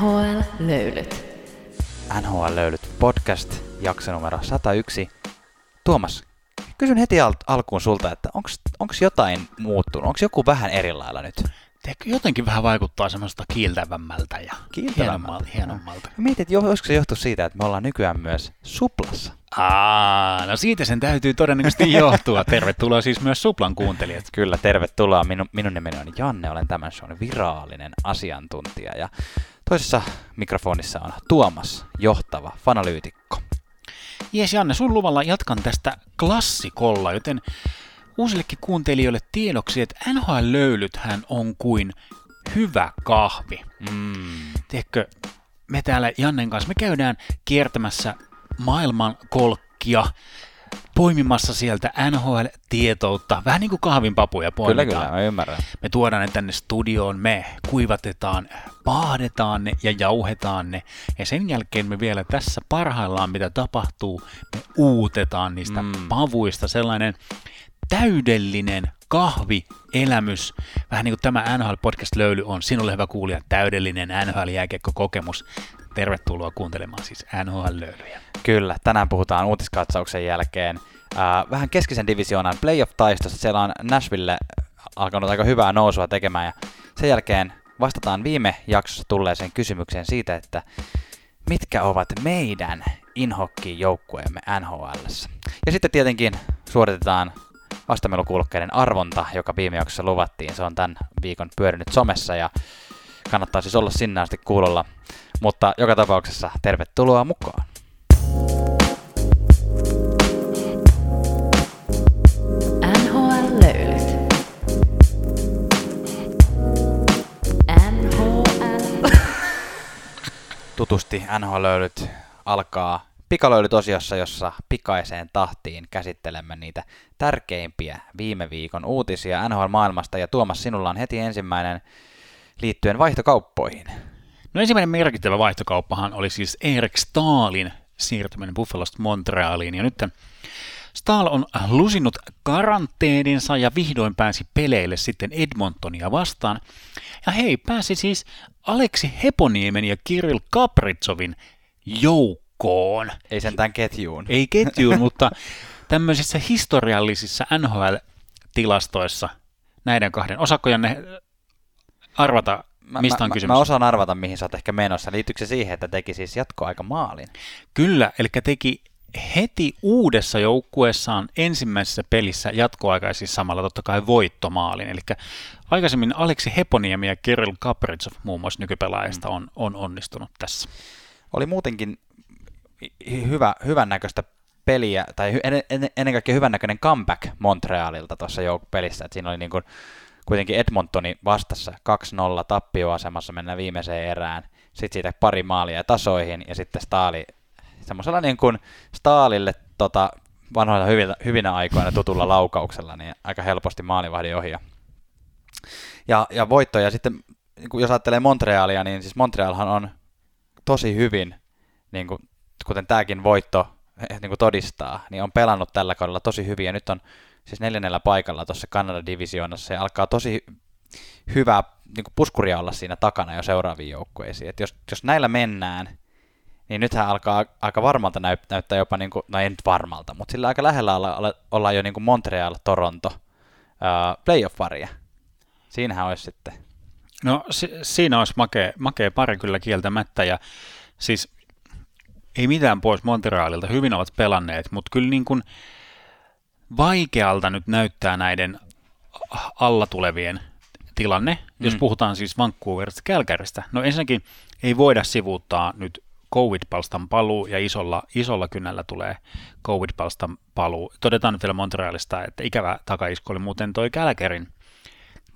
NHL-löylyt. NHL-löylyt podcast, jakso numero 101. Tuomas, kysyn heti al- alkuun sulta, että onko jotain muuttunut? Onko joku vähän erilailla nyt? Teekö jotenkin vähän vaikuttaa semmoista kiiltävämmältä ja Kiiltävämmältä. hienommalta. hienommalta. Mietit, että jo- olisiko se johtu siitä, että me ollaan nykyään myös suplassa? Aa, no siitä sen täytyy todennäköisesti johtua. Tervetuloa siis myös Suplan kuuntelijat. Kyllä, tervetuloa. Minun, minun nimeni on Janne, olen tämän shown virallinen asiantuntija. Ja toisessa mikrofonissa on Tuomas, johtava fanalyytikko. Jes Janne, sun luvalla jatkan tästä klassikolla, joten uusillekin kuuntelijoille tiedoksi, että NHL-löylythän on kuin hyvä kahvi. Mm. Tiedätkö, me täällä Jannen kanssa, me käydään kiertämässä maailman kolkkia, poimimassa sieltä NHL-tietoutta, vähän niin kuin kahvinpapuja Kyllä, poimitaan. kyllä, mä ymmärrän. Me tuodaan ne tänne studioon, me kuivatetaan, paahdetaan ne ja jauhetaan ne. Ja sen jälkeen me vielä tässä parhaillaan, mitä tapahtuu, me uutetaan niistä Mm. mm. pavuista sellainen täydellinen kahvielämys. Vähän niin kuin tämä NHL-podcast-löyly on sinulle hyvä kuulija, täydellinen NHL-jääkiekko-kokemus. Tervetuloa kuuntelemaan siis NHL-löylyjä. Kyllä, tänään puhutaan uutiskatsauksen jälkeen äh, vähän keskisen divisioonan playoff-taistosta. Siellä on Nashville alkanut aika hyvää nousua tekemään ja sen jälkeen vastataan viime jaksossa tulleeseen kysymykseen siitä, että mitkä ovat meidän inhokki-joukkueemme NHLssä. Ja sitten tietenkin suoritetaan vastamelukuulokkeiden arvonta, joka viime jaksossa luvattiin. Se on tämän viikon pyörinyt somessa ja kannattaa siis olla sinne asti kuulolla. Mutta joka tapauksessa tervetuloa mukaan. NHL-löylyt. NHL... tutusti NHL-löylyt alkaa pikalöylyt-osiossa, jossa pikaiseen tahtiin käsittelemme niitä tärkeimpiä viime viikon uutisia NHL-maailmasta. Ja Tuomas, sinulla on heti ensimmäinen liittyen vaihtokauppoihin. No ensimmäinen merkittävä vaihtokauppahan oli siis Erik Staalin siirtyminen Buffalosta Montrealiin. Ja nyt Staal on lusinnut karanteeninsa ja vihdoin pääsi peleille sitten Edmontonia vastaan. Ja hei, pääsi siis Aleksi Heponiemen ja Kirill Kapritsovin joukkoon. Ei sentään ketjuun. Ei ketjuun, mutta tämmöisissä historiallisissa NHL-tilastoissa näiden kahden. Osaako Janne arvata, mistä mä, on mä, kysymys? Mä osaan arvata, mihin sä oot ehkä menossa. Liittyykö se siihen, että teki siis jatkoaika maalin? Kyllä, eli teki heti uudessa joukkueessaan ensimmäisessä pelissä jatkoaikaisesti samalla totta kai voittomaalin. Eli aikaisemmin Aleksi Heponiemi ja Kirill Kapritsov muun muassa nykypelaajista on, on onnistunut tässä. Oli muutenkin hy- hyvä, hyvän näköistä peliä, tai ennen, kaikkea hyvän näköinen comeback Montrealilta tuossa jouk- pelissä. Et siinä oli niin kuin, kuitenkin Edmontoni vastassa 2-0 tappioasemassa mennä viimeiseen erään. Sitten siitä pari maalia tasoihin ja sitten Staali semmoisella niin kuin Staalille tota, vanhoilla hyvinä, hyvinä aikoina tutulla laukauksella, niin aika helposti maalivahdin ohi. Ja, ja, ja voittoja sitten, niin jos ajattelee Montrealia, niin siis Montrealhan on tosi hyvin, niin kuin, kuten tämäkin voitto niin kuin todistaa, niin on pelannut tällä kaudella tosi hyvin, ja nyt on siis neljännellä paikalla tuossa Kanadan divisioonassa, ja alkaa tosi hyvää niin puskuria olla siinä takana jo seuraaviin joukkueisiin. Et jos, jos näillä mennään, niin nythän alkaa aika varmalta näy, näyttää jopa, niin kuin, no ei nyt varmalta, mutta sillä aika lähellä olla, olla, ollaan jo niin kuin Montreal, Toronto, uh, playoff-varia. Siinähän olisi sitten. No si- siinä olisi makea, makea pari kyllä kieltämättä ja siis ei mitään pois Montrealilta, hyvin ovat pelanneet, mutta kyllä niin kuin vaikealta nyt näyttää näiden alla tulevien tilanne, mm. jos puhutaan siis Vancouverista Kälkäristä. No ensinnäkin ei voida sivuuttaa nyt covid-palstan paluu ja isolla, isolla kynnällä tulee covid-palstan paluu. Todetaan nyt vielä Montrealista, että ikävä takaisku oli muuten toi Kälkärin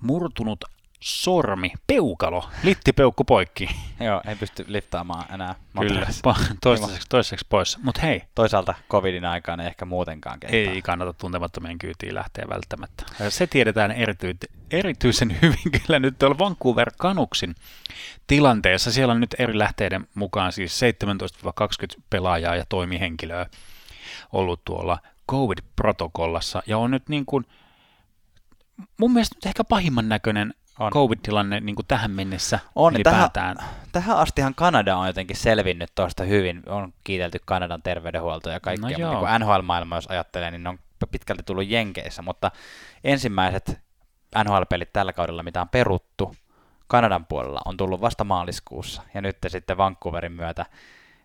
murtunut sormi, peukalo, littipeukku poikki. Joo, ei pysty liftaamaan enää. Kyllä, pa- toistaiseksi, toistaiseksi pois. Mutta hei, Toisaalta covidin aikaan ei ehkä muutenkaan kehtaa. ei kannata tuntemattomien kyytiin lähteä välttämättä. Se tiedetään erity- erityisen hyvin kyllä nyt tuolla Vancouver Canucksin tilanteessa. Siellä on nyt eri lähteiden mukaan siis 17-20 pelaajaa ja toimihenkilöä ollut tuolla COVID-protokollassa ja on nyt niin kuin mun mielestä nyt ehkä pahimman näköinen on. COVID-tilanne niin kuin tähän mennessä on, ylipäätään? Tähän, tähän astihan Kanada on jotenkin selvinnyt tuosta hyvin. On kiitelty Kanadan terveydenhuoltoa ja kaikkea. No mutta niin NHL-maailma, jos ajattelee, niin ne on pitkälti tullut Jenkeissä. Mutta ensimmäiset NHL-pelit tällä kaudella, mitä on peruttu Kanadan puolella, on tullut vasta maaliskuussa. Ja nyt sitten Vancouverin myötä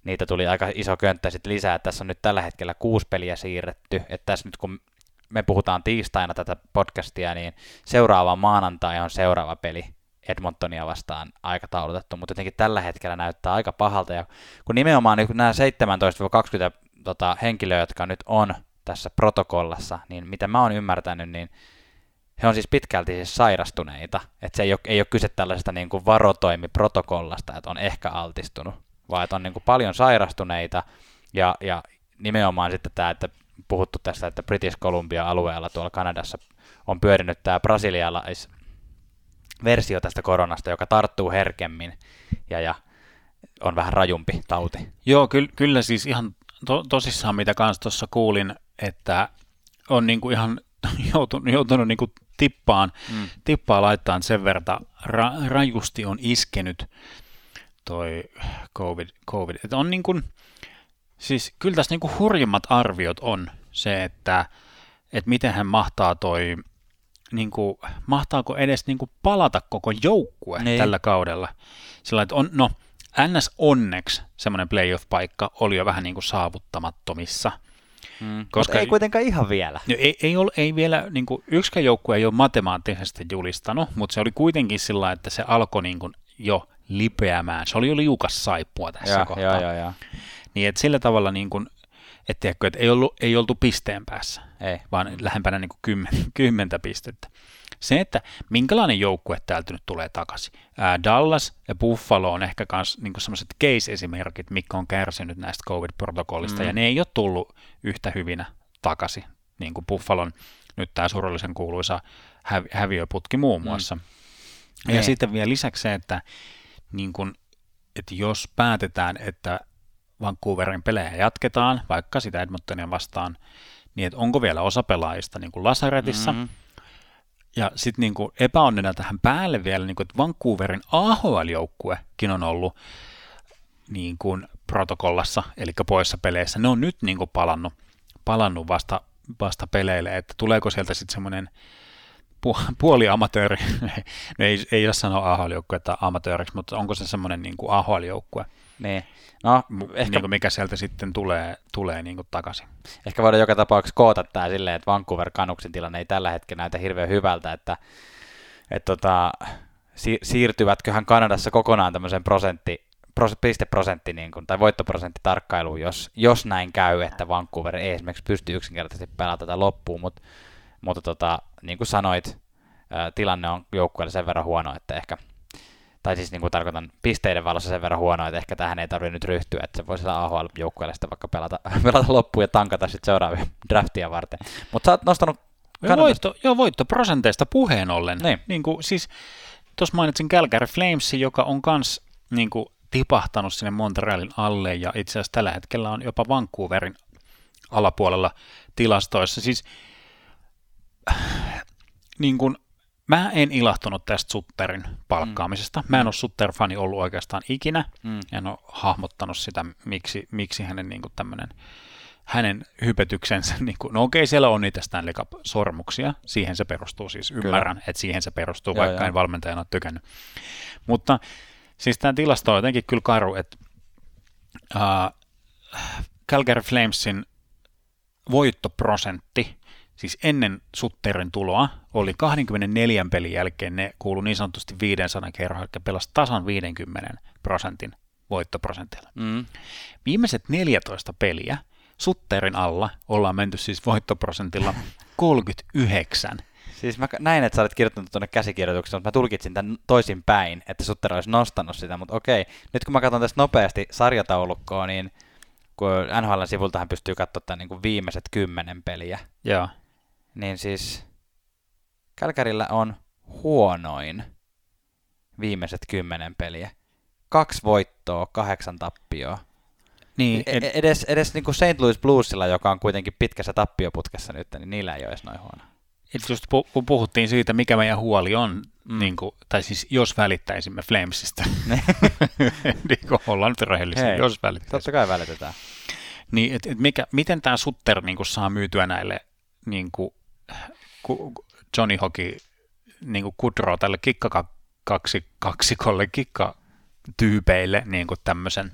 niitä tuli aika iso könttä sitten lisää. Tässä on nyt tällä hetkellä kuusi peliä siirretty. Että tässä nyt kun me puhutaan tiistaina tätä podcastia, niin seuraava maanantai on seuraava peli Edmontonia vastaan aikataulutettu, mutta jotenkin tällä hetkellä näyttää aika pahalta, ja kun nimenomaan niin kun nämä 17-20 tota, henkilöä, jotka nyt on tässä protokollassa, niin mitä mä oon ymmärtänyt, niin he on siis pitkälti siis sairastuneita, että se ei ole, ei ole kyse tällaisesta niin kuin varotoimiprotokollasta, että on ehkä altistunut, vaan että on niin kuin paljon sairastuneita, ja, ja nimenomaan sitten tämä, että puhuttu tästä, että British Columbia-alueella tuolla Kanadassa on pyörinyt tämä brasilialais versio tästä koronasta, joka tarttuu herkemmin ja, ja on vähän rajumpi tauti. Joo, ky- kyllä siis ihan to- tosissaan, mitä kanssa tuossa kuulin, että on niinku ihan joutunut, joutunut niinku tippaan, mm. tippaa laittaa sen verran ra- rajusti on iskenyt toi COVID. COVID. Et on niin kuin, Siis kyllä tässä niinku hurjimmat arviot on se, että, että miten hän mahtaa toi, niinku, mahtaako edes niinku palata koko joukkue niin. tällä kaudella. Sillä että on, no, NS onneksi semmoinen playoff-paikka oli jo vähän niin kuin saavuttamattomissa. Mm, koska ei kuitenkaan ihan vielä. No, ei, ei, ole, ei vielä, niin kuin, yksikään joukkue ei ole matemaattisesti julistanut, mutta se oli kuitenkin sillä että se alkoi niin kuin jo lipeämään. Se oli jo liukas saippua tässä ja, kohtaa. Ja, ja, ja. Niin että sillä tavalla niin kuin, et tiedätkö, että ei, ollut, ei oltu pisteen päässä, ei. vaan lähempänä niin kuin kymmen, kymmentä pistettä. Se, että minkälainen joukkue täältä nyt tulee takaisin. Ää, Dallas ja Buffalo on ehkä myös niin sellaiset case-esimerkit, mikä on kärsinyt näistä COVID-protokollista, mm. ja ne ei ole tullut yhtä hyvinä takaisin, niin kuin Buffalon nyt tämä surullisen kuuluisa hävi- häviöputki muun mm. muassa. Mm. Ja niin. sitten vielä lisäksi se, että, niin kun, että jos päätetään, että Vancouverin pelejä jatketaan, vaikka sitä Edmontonia vastaan, niin että onko vielä osa pelaajista niin kuin lasaretissa. Mm-hmm. Ja sitten niin epäonnena tähän päälle vielä, niin kuin, että Vancouverin AHL-joukkuekin on ollut niin kuin protokollassa, eli poissa peleissä. Ne on nyt niin kuin palannut, palannut vasta, vasta peleille, että tuleeko sieltä sitten semmoinen puoli amatööri, no ei, ei ole sanoa AHL-joukkue että amatööriksi, mutta onko se semmoinen niin kuin AHL-joukkue, niin. No, ehkä... niin kuin mikä sieltä sitten tulee, tulee niin kuin takaisin. Ehkä voidaan joka tapauksessa koota tämä silleen, että Vancouver Canucksin tilanne ei tällä hetkellä näytä hirveän hyvältä, että, että tota, si- siirtyvätköhän Kanadassa kokonaan tämmöisen prosentti, pros, pisteprosentti niin kuin, tai voittoprosenttitarkkailuun, jos, jos näin käy, että Vancouver ei esimerkiksi pysty yksinkertaisesti pelaamaan tätä loppuun, mutta, mutta tota, niin kuin sanoit, tilanne on joukkueelle sen verran huono, että ehkä tai siis niin kuin tarkoitan pisteiden valossa sen verran huonoa, että ehkä tähän ei tarvitse nyt ryhtyä, että se voisi sillä AHL-joukkueelle sitten vaikka pelata, pelata loppuun ja tankata sitten seuraavia draftia varten. Mutta sä oot nostanut Kanadasta... Voitto, joo, voittoprosenteista puheen ollen. Niin. Niin kuin, siis, tuossa mainitsin Calgary Flames, joka on kans niin kuin, tipahtanut sinne Montrealin alle, ja itse asiassa tällä hetkellä on jopa Vancouverin alapuolella tilastoissa. Siis niin kuin, Mä en ilahtunut tästä Sutterin palkkaamisesta. Mm. Mä en ole Sutter-fani ollut oikeastaan ikinä. Mm. En ole hahmottanut sitä, miksi, miksi hänen niin tämmöinen hänen hypetyksensä, niin kuin, no okei, siellä on niitä Stanley Cup-sormuksia, siihen se perustuu siis, ymmärrän, Kyllä. että siihen se perustuu, joo, vaikka joo. en valmentajana ole tykännyt. Mutta siis tämä tilasto on jotenkin kyllä karu, että uh, Calgary Flamesin voittoprosentti siis ennen Sutterin tuloa, oli 24 pelin jälkeen ne kuulu niin sanotusti 500 kerran, eli pelasi tasan 50 prosentin voittoprosentilla. Mm. Viimeiset 14 peliä Sutterin alla ollaan menty siis voittoprosentilla 39. Siis mä näin, että sä olet kirjoittanut tuonne käsikirjoituksessa, mutta mä tulkitsin tämän toisin päin, että Sutter olisi nostanut sitä, mutta okei. Nyt kun mä katson tästä nopeasti sarjataulukkoa, niin kun NHL-sivultahan pystyy katsomaan tämän niin kuin viimeiset kymmenen peliä. Joo niin siis Kälkärillä on huonoin viimeiset kymmenen peliä. Kaksi voittoa, kahdeksan tappioa. Niin, ed- edes edes niin kuin St. Louis Bluesilla, joka on kuitenkin pitkässä tappioputkessa nyt, niin niillä ei ole edes noin huono. just pu- kun puhuttiin siitä, mikä meidän huoli on, mm. niin kuin, tai siis jos välittäisimme Flamesista, niin kuin ollaan nyt rehellisiä, Hei, jos välittäisimme. Totta kai välitetään. Niin, et, et mikä, miten tämä Sutter niin kuin, saa myytyä näille niin kuin, ku, Johnny Hockey niin kuin kudroo tälle kikkakaksikolle, kikkatyypeille niin kuin tämmöisen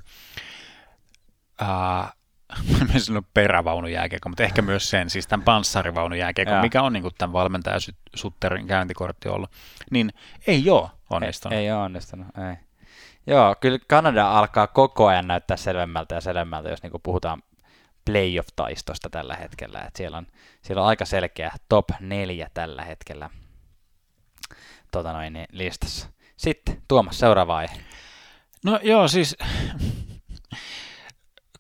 uh, mä sanon perävaunujääkiekko, mutta ehkä myös sen, siis tämän panssarivaunujääkiekko, mikä on niin kuin tämän valmentaja Sutterin käyntikortti ollut, niin ei ole onnistunut. Ei, ei ole onnistunut, ei. Joo, kyllä Kanada alkaa koko ajan näyttää selvemmältä ja selvemmältä, jos niin puhutaan playoff-taistosta tällä hetkellä. Et siellä, on, siellä on aika selkeä top neljä tällä hetkellä tota noin, niin listassa. Sitten Tuomas, seuraava aihe. No joo, siis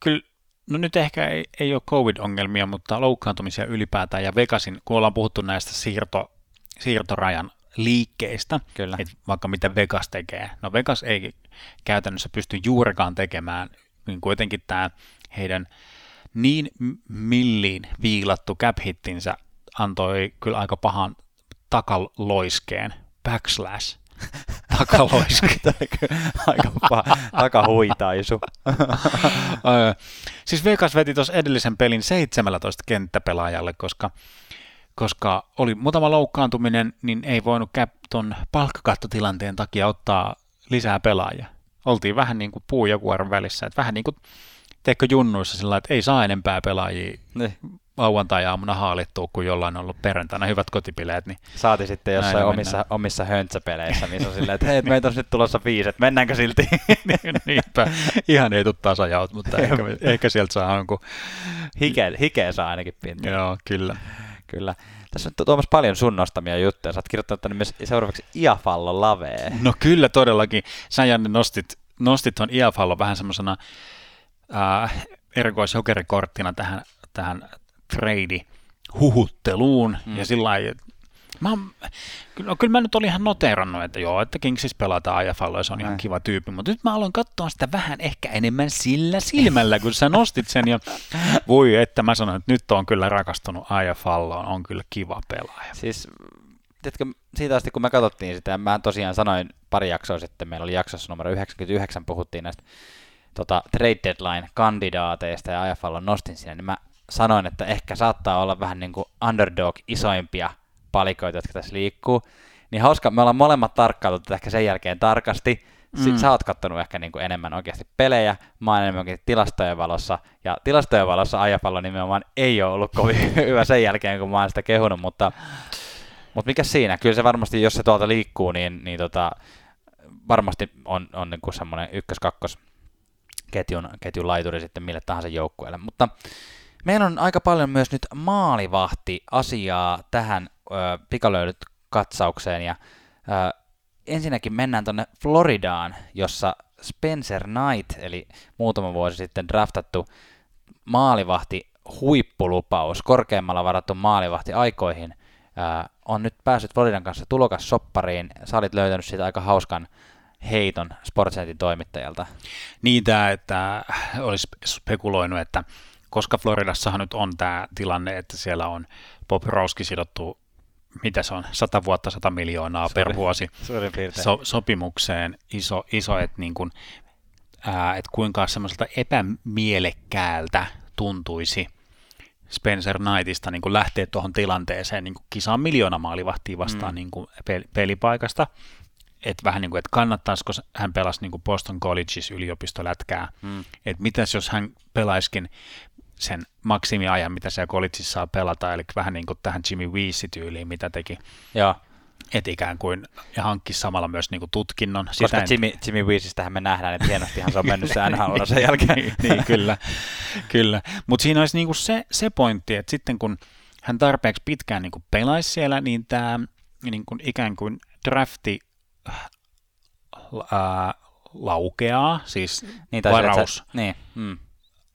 kyllä No nyt ehkä ei, ei ole COVID-ongelmia, mutta loukkaantumisia ylipäätään ja Vegasin, kun ollaan puhuttu näistä siirto, siirtorajan liikkeistä, Kyllä. Että vaikka mitä Vegas tekee. No Vegas ei käytännössä pysty juurikaan tekemään, niin kuitenkin tämä heidän niin milliin viilattu cap-hittinsä antoi kyllä aika pahan takaloiskeen, backslash, takaloiske. Aika paha, takahuitaisu. siis Vegas veti tuossa edellisen pelin 17 kenttäpelaajalle, koska, koska oli muutama loukkaantuminen, niin ei voinut tuon palkkakattotilanteen takia ottaa lisää pelaajia. Oltiin vähän niin kuin puu ja kuoren välissä, että vähän niin kuin teekö junnuissa sillä että ei saa enempää pelaajia ne lauantai-aamuna haalittua, kun jollain on ollut perjantaina hyvät kotipileet. Niin Saati sitten jossain omissa, omissa höntsäpeleissä, missä on silleen, että hei, meitä on nyt tulossa viisi, että mennäänkö silti? Niinpä, ihan ei tule tasajaut, mutta ehkä, ehkä sieltä saa jonkun... Hike, hikeä saa ainakin pinta. Joo, kyllä. Kyllä. Tässä on Tuomas paljon sun nostamia juttuja. Sä oot kirjoittanut tänne myös seuraavaksi Iafallo lavee. No kyllä todellakin. Sä Janne nostit, nostit tuon Iafallo vähän semmoisena äh, erikoishokerikorttina tähän, tähän trade huhutteluun mm. ja sillä lailla, Mä, no, kyllä mä nyt olin ihan noteerannut, että joo, että Kingsis pelataan IFL ja se on ihan kiva tyyppi, mutta nyt mä aloin katsoa sitä vähän ehkä enemmän sillä silmällä, kun sä nostit sen ja voi että mä sanoin, että nyt on kyllä rakastunut IFL, on, on kyllä kiva pelaaja. Siis tiedätkö, siitä asti kun me katsottiin sitä, mä tosiaan sanoin pari jaksoa sitten, meillä oli jaksossa numero 99, puhuttiin näistä tota, trade deadline-kandidaateista ja IFL nostin sinne, niin mä sanoin, että ehkä saattaa olla vähän niin kuin underdog isoimpia palikoita, jotka tässä liikkuu. Niin hauska, me ollaan molemmat tarkkailtu tätä ehkä sen jälkeen tarkasti. Sitten mm. sä oot kattonut ehkä niin kuin enemmän oikeasti pelejä, mä oon enemmänkin tilastojen valossa, ja tilastojen valossa ajapallo nimenomaan ei ole ollut kovin hyvä sen jälkeen, kun mä oon sitä kehunut, mutta, mutta mikä siinä, kyllä se varmasti, jos se tuolta liikkuu, niin, niin tota, varmasti on, on niin kuin semmoinen ykkös-kakkos ketjun, ketjun laituri sitten mille tahansa joukkueelle, mutta Meillä on aika paljon myös nyt maalivahti-asiaa tähän ö, pikalöydyt katsaukseen ja ö, ensinnäkin mennään tuonne Floridaan, jossa Spencer Knight, eli muutama vuosi sitten draftattu maalivahti huippulupaus, korkeammalla varattu maalivahti aikoihin, ö, on nyt päässyt Floridan kanssa tulokas soppariin. Sä olit löytänyt siitä aika hauskan heiton Sportsentin toimittajalta. Niin tämä, että olisi spekuloinut, että koska Floridassahan nyt on tämä tilanne, että siellä on Bob Rowski sidottu, mitä se on, 100 vuotta 100 miljoonaa Sorry. per vuosi so, sopimukseen, iso, iso että niin kuin, ää, et kuinka semmoiselta epämielekkäältä tuntuisi Spencer Knightista niin kuin lähteä tuohon tilanteeseen niin kuin kisaan miljoona maalivahtia vastaan mm. niin kuin pelipaikasta. Että vähän niin kuin, että kannattaisiko hän pelasi niin kuin Boston College's yliopistolätkää. Mm. Että mitäs jos hän pelaiskin sen maksimiajan, mitä siellä kolitsissa saa pelata, eli vähän niin kuin tähän Jimmy Weesi-tyyliin, mitä teki. Joo. Et ikään kuin, ja hankki samalla myös niin kuin tutkinnon. Koska Sitä Jimmy, en... Jimmy Weesistähän me nähdään, että hienostihan se on mennyt se nhl sen jälkeen. niin, niin, kyllä. kyllä. Mutta siinä olisi niin kuin se, se pointti, että sitten kun hän tarpeeksi pitkään niin kuin pelaisi siellä, niin tämä niin kuin ikään kuin drafti ää, laukeaa, siis niin, varaus. Se, niin, mm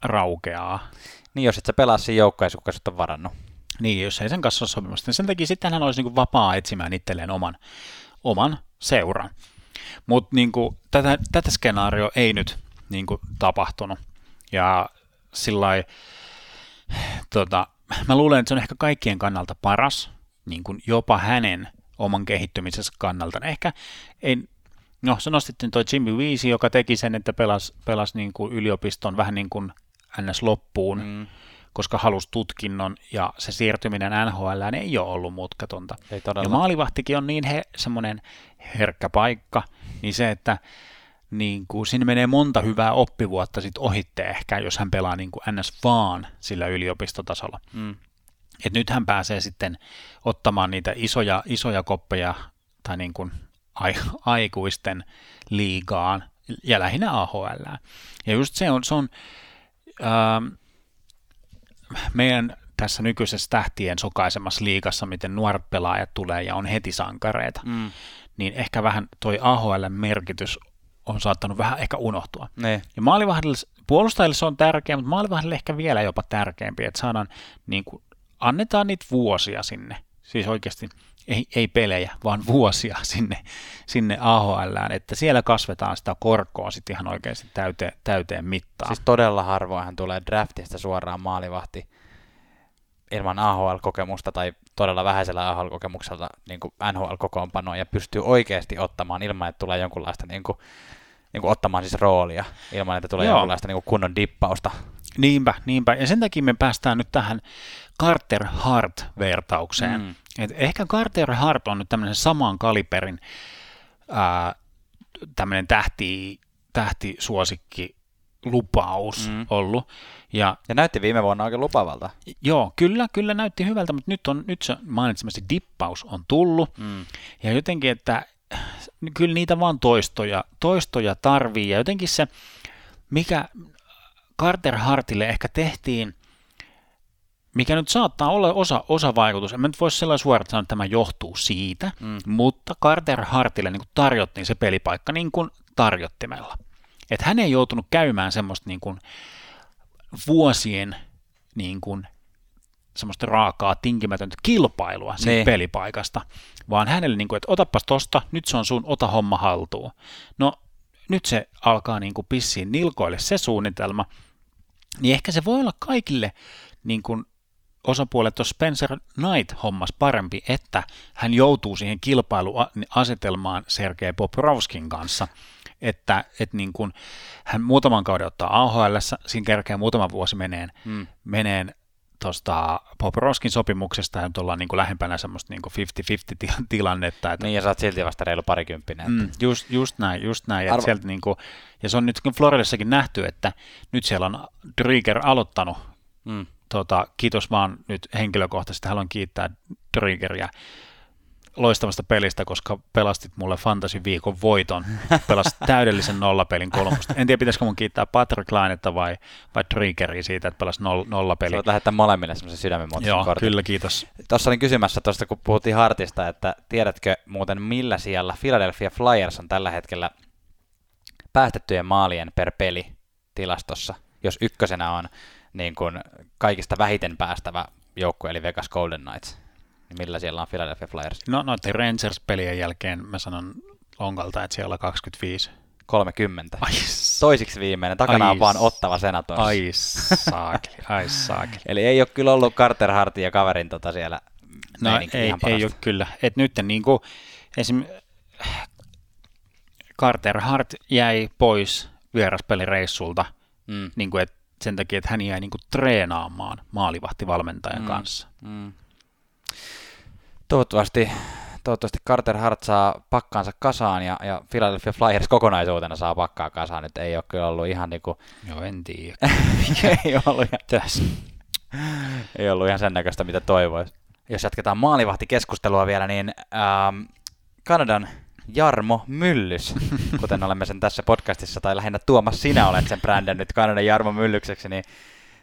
raukeaa. Niin, jos et sä pelaa siinä joukkueessa, kuka sut on varannut. Niin, jos ei sen kanssa ole sopimusta, niin sen takia sitten hän olisi niin vapaa etsimään itselleen oman, oman seuran. Mutta niin tätä, tätä skenaario ei nyt niin kuin, tapahtunut. Ja sillä tota, mä luulen, että se on ehkä kaikkien kannalta paras, niin kuin jopa hänen oman kehittymisensä kannalta. Ehkä ei, no se nostettiin toi Jimmy Weezy, joka teki sen, että pelasi, pelasi niin kuin yliopiston vähän niin kuin ns. loppuun, mm. koska halusi tutkinnon, ja se siirtyminen NHL ei ole ollut mutkatonta. Ei ja maalivahtikin on niin he, semmoinen herkkä paikka, niin se, että niin kuin, siinä menee monta hyvää oppivuotta sit ohitte ehkä, jos hän pelaa niin kuin ns. vaan sillä yliopistotasolla. Mm. Et nyt hän pääsee sitten ottamaan niitä isoja, isoja koppeja tai niin kuin ai, aikuisten liigaan ja lähinnä AHL. Ja just se on, se on ähm, meidän tässä nykyisessä tähtien sokaisemassa liigassa, miten nuoret pelaajat tulee ja on heti sankareita, Mm. niin ehkä vähän toi AHL-merkitys on saattanut vähän ehkä unohtua. Niin. Ja maalivahdille, puolustajille se on tärkeä, mutta maalivahdille ehkä vielä jopa tärkeämpi, että saadaan, niin kuin, annetaan niitä vuosia sinne. Siis oikeasti ei, ei pelejä, vaan vuosia sinne, sinne AHLään, että siellä kasvetaan sitä korkoa sitten ihan oikeasti täyteen, täyteen mittaan. Siis todella harvoinhan tulee draftista suoraan maalivahti ilman AHL-kokemusta tai todella vähäisellä AHL-kokemuksella niin NHL-kokoonpanoa ja pystyy oikeasti ottamaan ilman, että tulee jonkunlaista niin kuin, niin kuin ottamaan siis roolia ilman, että tulee Joo. jonkunlaista niin kuin kunnon dippausta. Niinpä, niinpä. Ja sen takia me päästään nyt tähän Carter Hart-vertaukseen. Mm. Et ehkä Carter Hart on nyt tämmöinen saman kaliberin ää, tämmöinen tähti, tähtisuosikki lupaus Mm. mm. ollut. Ja Ja näytti viime vuonna oikein lupavalta. joo, kyllä, kyllä näytti hyvältä, mutta nyt, on, nyt se mainitsemasti dippaus on tullut. Mm. Ja jotenkin, että kyllä niitä vaan toistoja, toistoja tarvii. Ja jotenkin se, mikä Carter Hartille ehkä tehtiin, mikä nyt saattaa olla osa, osa vaikutus. En mä nyt voisi sellainen suoraan sanoa, että tämä johtuu siitä, Mm. mutta Carter Hartille niin tarjottiin se pelipaikka niin kuin tarjottimella. Että hän ei joutunut käymään semmoista niin kuin vuosien niin kuin semmoista raakaa, tinkimätöntä kilpailua siitä Niin. niin. pelipaikasta, vaan hänelle, niin kuin, että otapas tosta, nyt se on sun, ota homma haltuun. No, nyt se alkaa niin kuin pissiin nilkoille se suunnitelma, niin ehkä se voi olla kaikille niin kuin osapuolet tuossa Spencer Knight hommas parempi, että hän joutuu siihen kilpailuasetelmaan Sergei Poprovskin kanssa, että, että niin kuin hän muutaman kauden ottaa AHL, siinä kerkeä muutama vuosi meneen, Mm. meneen tuosta Poprovskin sopimuksesta ja nyt ollaan niin kuin lähempänä semmoista niin kuin 50-50 ti- tilannetta, että Niin, ja sä oot silti vasta reilu parikymppinen. että- Mm, just, just näin, just näin. Arvo-. Sieltä niinku, ja se on nyt Floridassakin nähty, että nyt siellä on Drieger aloittanut. Mm. Tota, kiitos vaan nyt henkilökohtaisesti. Haluan kiittää Driegeria loistavasta pelistä, koska pelastit mulle Fantasy viikon voiton. Pelasit täydellisen nollapelin kolmosta. En tiedä, pitäisikö mun kiittää Patrick Lainetta vai, vai Driegeria siitä, että pelasi noll, Sä nollapeli. voit lähettää molemmille semmoisen sydämenmuotoisen Joo, kortin. kyllä, kiitos. Tuossa olin kysymässä tuosta, kun puhuttiin Hartista, että tiedätkö muuten millä siellä Philadelphia Flyers on tällä hetkellä päästettyjen maalien per peli tilastossa, jos ykkösenä on niin kuin kaikista vähiten päästävä joukkue, eli Vegas Golden Knights, niin millä siellä on Philadelphia Flyers? No noiden Rangers-pelien jälkeen mä sanon lonkalta, että siellä on 25. 30. Ai, Toisiksi viimeinen, takana Ai on vaan ottava Senators. ai saakeli, ai saakeli. Eli ei ole kyllä ollut Carter Hartin ja kaverin tota siellä No ei, ei ole kyllä. Et nyt niin kuin, esim. Carter Hart jäi pois vieraspelireissulta Mm. niin kuin, et sen takia, että hän jäi niin kuin, treenaamaan maalivahtivalmentajan Mm. kanssa. Mm. Toivottavasti, toivottavasti Carter Hart saa pakkaansa kasaan ja, ja Philadelphia Flyers kokonaisuutena saa pakkaa kasaan. Nyt ei ole kyllä ollut ihan niinku, Joo, en tiedä. ei, ollut ihan, Tässä. ei ollut ihan sen näköistä, mitä toivoisi. Jos jatketaan maalivahtikeskustelua vielä, niin ähm, Kanadan Jarmo Myllys, kuten olemme sen tässä podcastissa, tai lähinnä Tuomas, sinä olet sen brändännyt Kanadan Jarmo Myllykseksi, niin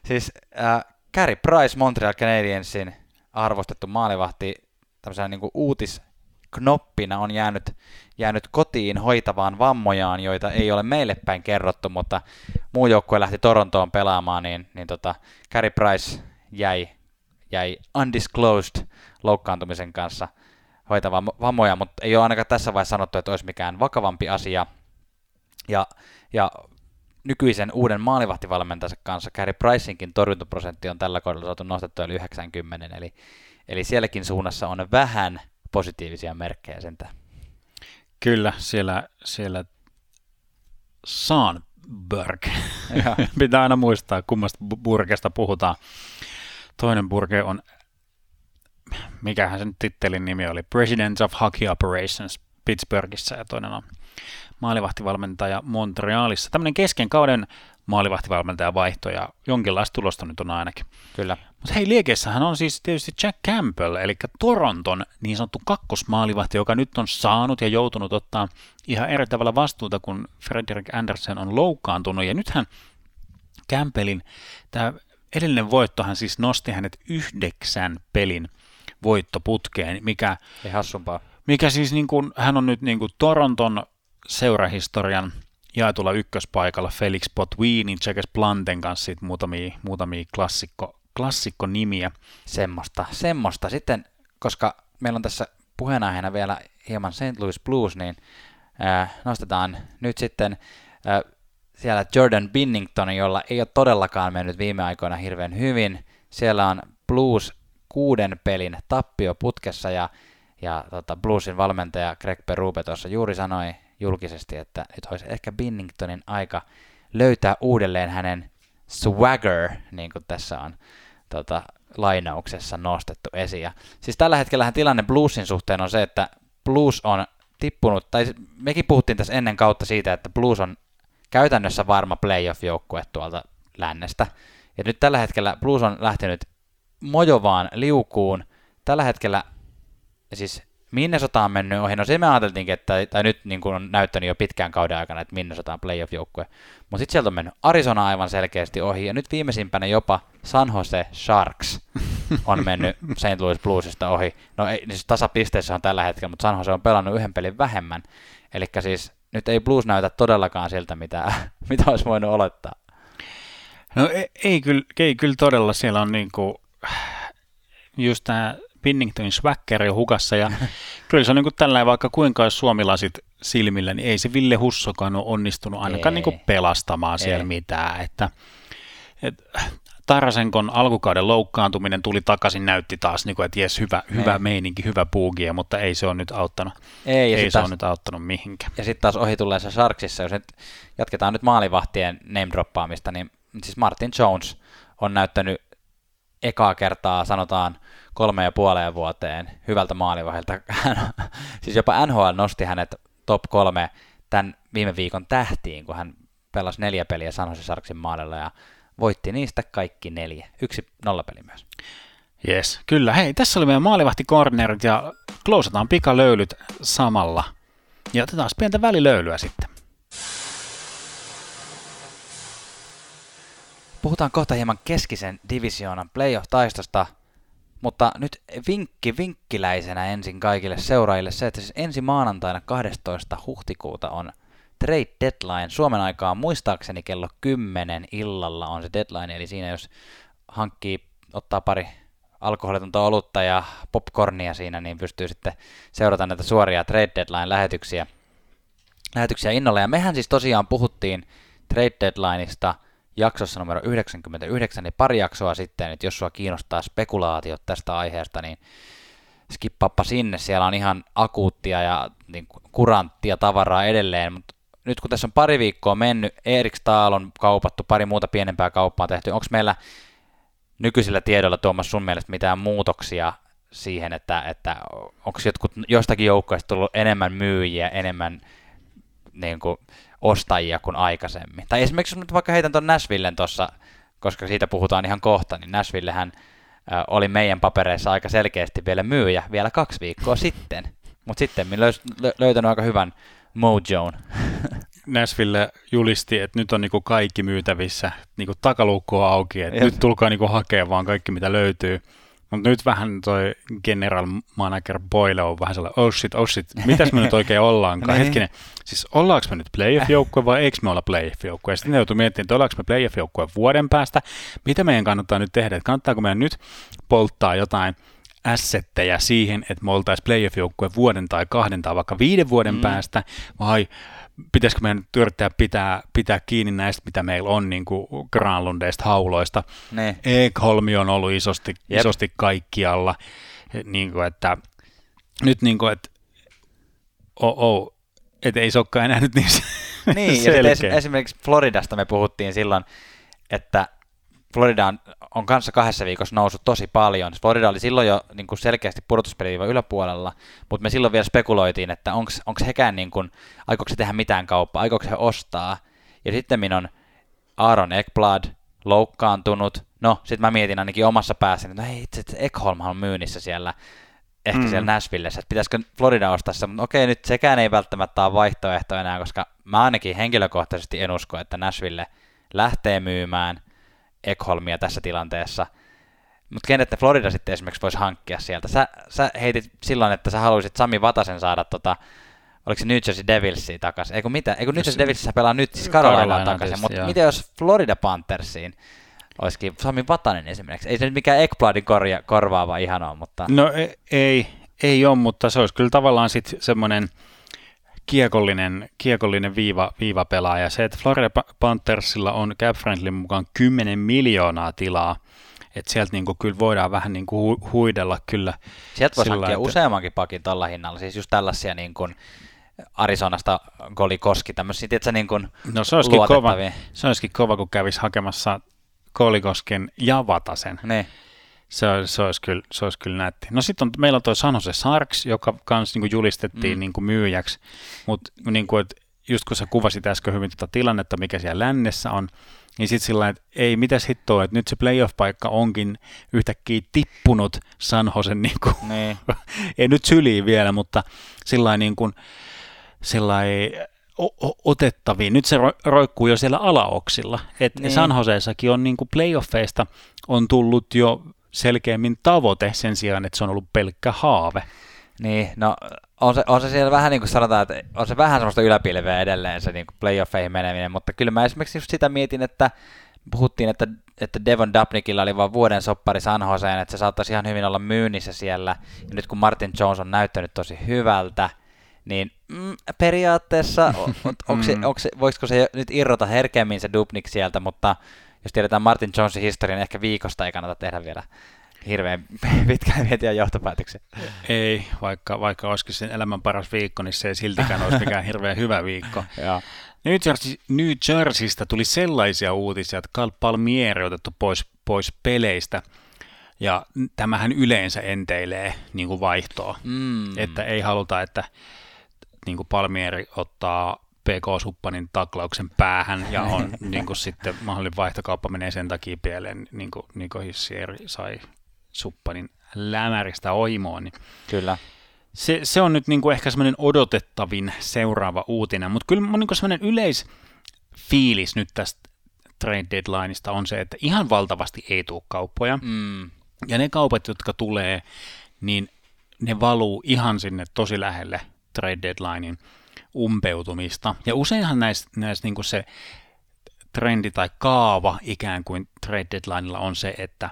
siis äh, Carey Price, Montreal Canadiensin arvostettu maalivahti, tämmöisenä niin uutisknoppina on jäänyt, jäänyt kotiin hoitavaan vammojaan, joita ei ole meille päin kerrottu, mutta muu joukkue lähti Torontoon pelaamaan, niin, niin tota, Carey Price jäi, jäi undisclosed loukkaantumisen kanssa hoitavaa vammoja, mutta ei ole ainakaan tässä vaiheessa sanottu, että olisi mikään vakavampi asia. Ja, ja nykyisen uuden maalivahtivalmentajansa kanssa Carey Pricinkin torjuntaprosentti on tällä kaudella saatu nostettua yli 90, eli, Eli sielläkin suunnassa on vähän positiivisia merkkejä sentään. Kyllä, siellä, siellä Sandberg. Pitää aina muistaa, kummasta burgesta puhutaan. Toinen burge on, mikähän sen tittelin nimi oli, President of Hockey Operations Pittsburghissa ja toinen on maalivahtivalmentaja Montrealissa. Tämmöinen kesken kauden maalivahtivalmentaja vaihto ja jonkinlaista tulosta nyt on ainakin. Kyllä. Mutta hei, liekeessähän on siis tietysti Jack Campbell, eli Toronton niin sanottu kakkosmaalivahti, joka nyt on saanut ja joutunut ottaa ihan eri tavalla vastuuta, kun Frederick Anderson on loukkaantunut. Ja nythän Campbellin tämä edellinen voittohan siis nosti hänet yhdeksän pelin voittoputkeen, mikä, Ei hassumpaa. mikä siis niin kuin, hän on nyt niin kuin Toronton seurahistorian jaetulla ykköspaikalla Felix Potwinin, Jacques Planten kanssa sit muutamia, muutamia klassikko, klassikkonimiä. Semmosta, semmosta. Sitten, koska meillä on tässä puheenaiheena vielä hieman St. Louis Blues, niin ää, nostetaan nyt sitten ää, siellä Jordan Binnington, jolla ei ole todellakaan mennyt viime aikoina hirveän hyvin. Siellä on Blues kuuden pelin tappio putkessa ja, ja tota, Bluesin valmentaja Greg Berube tuossa juuri sanoi julkisesti, että nyt olisi ehkä Binningtonin aika löytää uudelleen hänen swagger, niin kuin tässä on tota, lainauksessa nostettu esiin. Ja, siis tällä hetkellä tilanne Bluesin suhteen on se, että Blues on tippunut, tai mekin puhuttiin tässä ennen kautta siitä, että Blues on käytännössä varma playoff-joukkue tuolta lännestä. Ja nyt tällä hetkellä Blues on lähtenyt mojovaan liukuun. Tällä hetkellä siis Minnesota on mennyt ohi. No se me ajateltiinkin, että, tai nyt niin kuin on näyttänyt jo pitkään kauden aikana, että Minnesota on playoff-joukkue. Mutta sitten sieltä on mennyt Arizona aivan selkeästi ohi, ja nyt viimeisimpänä jopa San Jose Sharks on mennyt St. Louis Bluesista ohi. No ei, siis tasapisteissä on tällä hetkellä, mutta San Jose on pelannut yhden pelin vähemmän. Eli siis nyt ei Blues näytä todellakaan siltä, mitä, mitä olisi voinut olettaa. No ei, ei, kyllä, ei kyllä todella, siellä on niinku, just tämä Pinningtonin swackeri hukassa ja kyllä se on niin kuin tällä vaikka kuinka olisi suomilaiset silmillä, niin ei se Ville Hussokaan ole onnistunut ainakaan niin kuin pelastamaan siellä ei. mitään, että et, Tarasenkon alkukauden loukkaantuminen tuli takaisin, näytti taas, niin kuin, että jes, hyvä, hyvä meininki, hyvä puugia, mutta ei se ole nyt auttanut. Ei, ja ei se taas, on nyt auttanut mihinkään. Ja sitten taas ohi tulleessa Sharksissa, jos nyt jatketaan nyt maalivahtien name droppaamista, niin siis Martin Jones on näyttänyt ekaa kertaa, sanotaan, kolme ja puoleen vuoteen hyvältä maalivahilta. siis jopa NHL nosti hänet top kolme tämän viime viikon tähtiin, kun hän pelasi neljä peliä San Jose Sharksin maalilla ja voitti niistä kaikki neljä. Yksi nollapeli myös. Yes, kyllä. Hei, tässä oli meidän maalivahtikornerit ja klousataan pikalöylyt samalla. Ja otetaan pientä välilöylyä sitten. Puhutaan kohta hieman keskisen divisioonan playoff-taistosta, mutta nyt vinkki vinkkiläisenä ensin kaikille seuraajille se, että siis ensi maanantaina 12. huhtikuuta on trade deadline. Suomen aikaa muistaakseni kello 10 illalla on se deadline, eli siinä jos hankkii, ottaa pari alkoholitonta olutta ja popcornia siinä, niin pystyy sitten seurata näitä suoria trade deadline-lähetyksiä lähetyksiä innolla. Ja mehän siis tosiaan puhuttiin trade deadlineista jaksossa numero 99, niin pari jaksoa sitten, että jos sua kiinnostaa spekulaatiot tästä aiheesta, niin skippaappa sinne, siellä on ihan akuuttia ja niin kuranttia tavaraa edelleen, mutta nyt kun tässä on pari viikkoa mennyt, Erik Stahl on kaupattu, pari muuta pienempää kauppaa tehty, onko meillä nykyisillä tiedoilla Tuomas sun mielestä mitään muutoksia siihen, että, että onko jostakin joukkoista tullut enemmän myyjiä, enemmän niin kuin, ostajia kuin aikaisemmin. Tai esimerkiksi jos nyt vaikka heitän tuon Nashvillen tuossa, koska siitä puhutaan ihan kohta, niin Nashvillehän äh, oli meidän papereissa aika selkeästi vielä myyjä vielä kaksi viikkoa sitten. Mutta sitten minä löys- löytänyt aika hyvän mojoon. Nashville julisti, että nyt on niinku kaikki myytävissä, niinku takaluukku on auki, että nyt tulkaa niinku hakea vaan kaikki mitä löytyy. Mutta nyt vähän toi general manager Boyle on vähän sellainen, oh shit, oh shit, mitäs me nyt oikein ollaankaan? niin. Hetkinen, siis ollaanko me nyt playoff-joukkue vai eikö me olla playoff-joukkue? Ja sitten ne joutuu miettimään, että ollaanko me playoff-joukkue vuoden päästä, mitä meidän kannattaa nyt tehdä, että kannattaako meidän nyt polttaa jotain assetteja siihen, että me oltaisiin playoff-joukkue vuoden tai kahden tai vaikka viiden vuoden mm. päästä, vai pitäisikö meidän nyt yrittää pitää, pitää kiinni näistä, mitä meillä on, niin kuin Granlundeista, hauloista. Ne. Ekholmi on ollut isosti, isosti kaikkialla. niin kuin, että nyt niin kuin, että oh, oh, että ei se olekaan enää nyt niin Niin, ja es, esimerkiksi Floridasta me puhuttiin silloin, että Florida on, on kanssa kahdessa viikossa noussut tosi paljon. Florida oli silloin jo niin kuin selkeästi pudotuspeliviivan yläpuolella, mutta me silloin vielä spekuloitiin, että onko hekään, niin kuin, aikooko se tehdä mitään kauppaa, aikooko he ostaa. Ja sitten on Aaron Ekblad loukkaantunut. No, sitten mä mietin ainakin omassa päässäni, että no hei, itse Ekholm on myynnissä siellä, ehkä mm. siellä Nashvillessä, että pitäisikö Florida ostaa se, mutta okei, nyt sekään ei välttämättä ole vaihtoehto enää, koska mä ainakin henkilökohtaisesti en usko, että Nashville lähtee myymään – Ekholmia tässä tilanteessa. Mutta kenet ne Florida sitten esimerkiksi voisi hankkia sieltä? Sä, sä heitit silloin, että sä haluaisit Sami Vatasen saada tota, oliko se New Jersey Devilsiin takaisin? Eikö mitä? Eikö New Jersey Devilsissä pelaa nyt siis Carolina takaisin, mutta mitä jos Florida Panthersiin olisikin Sami Vatanen esimerkiksi? Ei se nyt mikään Ekbladin korja, korvaava ihan ole, mutta... No ei, ei, ei ole, mutta se olisi kyllä tavallaan sitten semmoinen – kiekollinen, kiekollinen viiva, viivapelaaja. Se, että Florida Panthersilla on Cap Friendlyn mukaan 10 miljoonaa tilaa, että sieltä niinku kyllä voidaan vähän niinku hu- huidella kyllä. Sieltä voisi hankkia että... useammankin pakin tällä hinnalla, siis just tällaisia niin kuin Arizonasta Goli Koski, tämmöisiä, tiedätkö, niin kuin No se olisikin, kova, se olisikin kova, kun kävisi hakemassa Kolikosken ja Vatasen. Niin. Se, se, olisi kyllä, se olisi kyllä nätti. No sitten meillä on tuo San Jose Sarks, joka kans niin julistettiin mm. niin kuin myyjäksi, mutta niin kuin, just kun sä kuvasit äsken hyvin tätä tilannetta, mikä siellä lännessä on, niin sitten sillä että ei mitäs hittoa, että nyt se playoff-paikka onkin yhtäkkiä tippunut San Jose, niin kuin, niin. ei nyt syliin vielä, mutta sillä niin kuin, otettaviin. Nyt se roikkuu jo siellä alaoksilla. Et niin. San Joseessakin on niin kuin playoffeista on tullut jo selkeämmin tavoite sen sijaan, että se on ollut pelkkä haave. Niin, no on se, on se siellä vähän niin kuin sanotaan, että on se vähän semmoista yläpilveä edelleen se niin kuin playoffeihin meneminen, mutta kyllä mä esimerkiksi just sitä mietin, että puhuttiin, että, että Devon Dubnikilla oli vain vuoden soppari San Joseen, että se saattaisi ihan hyvin olla myynnissä siellä, ja nyt kun Martin Jones on näyttänyt tosi hyvältä, niin mm, periaatteessa, on, on, onko se, onko se, voisiko se nyt irrota herkemmin se Dubnik sieltä, mutta jos tiedetään Martin Jonesin historian, niin ehkä viikosta ei kannata tehdä vielä hirveän pitkään mietiä johtopäätöksiä. Ei, vaikka, vaikka olisikin sen elämän paras viikko, niin se ei siltikään olisi mikään hirveän hyvä viikko. New, Jersey, New Jerseystä tuli sellaisia uutisia, että Cal Palmieri otettu pois, pois peleistä, ja tämähän yleensä enteilee niin kuin vaihtoa, mm. että ei haluta, että niin kuin Palmieri ottaa PK-suppanin taklauksen päähän ja on niin kuin sitten mahdollinen vaihtokauppa menee sen takia pieleen, niin kuin, niin kuin Hissieri sai suppanin lämäristä oimoon. Niin Kyllä. Se, se on nyt niin kuin ehkä semmoinen odotettavin seuraava uutinen, mutta kyllä mun niin semmoinen yleisfiilis nyt tästä trade deadlineista on se, että ihan valtavasti ei tule kauppoja. Mm. Ja ne kaupat, jotka tulee, niin ne valuu ihan sinne tosi lähelle trade deadlinein umpeutumista. Ja useinhan näissä, näissä niin kuin se trendi tai kaava ikään kuin trade deadlinella on se, että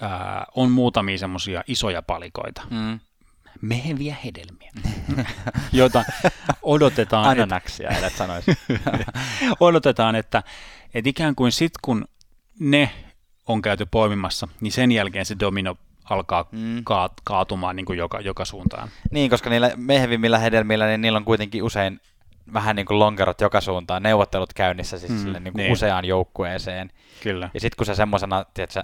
ää, on muutamia semmoisia isoja palikoita. Mm. Meheviä hedelmiä, joita odotetaan... Ananaksia, että... et sanoisi. odotetaan, että, että ikään kuin sit kun ne on käyty poimimassa, niin sen jälkeen se domino alkaa mm. kaat, kaatumaan niin kuin joka, joka suuntaan. Niin, koska niillä mehevimmillä hedelmillä, niin niillä on kuitenkin usein vähän niin kuin lonkerot joka suuntaan, neuvottelut käynnissä siis mm, sille niin kuin niin. useaan joukkueeseen. Kyllä. Ja sitten kun se semmoisena, tiedätkö,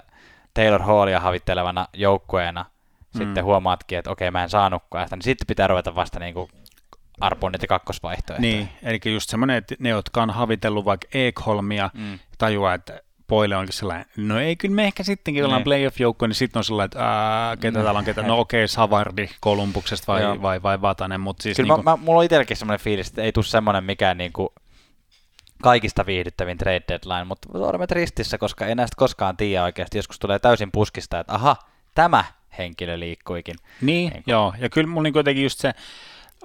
Taylor Hallia havittelevana joukkueena mm. sitten huomaatkin, että okei, mä en saanutkaan sitä, niin sitten pitää ruveta vasta niin kuin arpoon niitä kakkosvaihtoehtoja. Niin, eli just semmoinen, että ne, jotka on havitellut vaikka Ekholmia, mm. tajuaa, että Poille onkin sellainen, no ei kyllä me ehkä sittenkin ollaan niin. playoff-joukko, niin sitten on sellainen, että ää, ketä täällä on ketä, no okei, okay, Savardi Kolumbuksesta vai, vai, vai, vai Vatanen, mutta siis... Kyllä niin kuin... mä, mulla on itselläkin semmoinen fiilis, että ei tule semmoinen mikään niin kuin kaikista viihdyttävin trade deadline, mutta olemme ristissä, koska ei näistä koskaan tiedä oikeasti. Joskus tulee täysin puskista, että aha, tämä henkilö liikkuikin. Niin, niin joo, ja kyllä mulla niin kuitenkin just se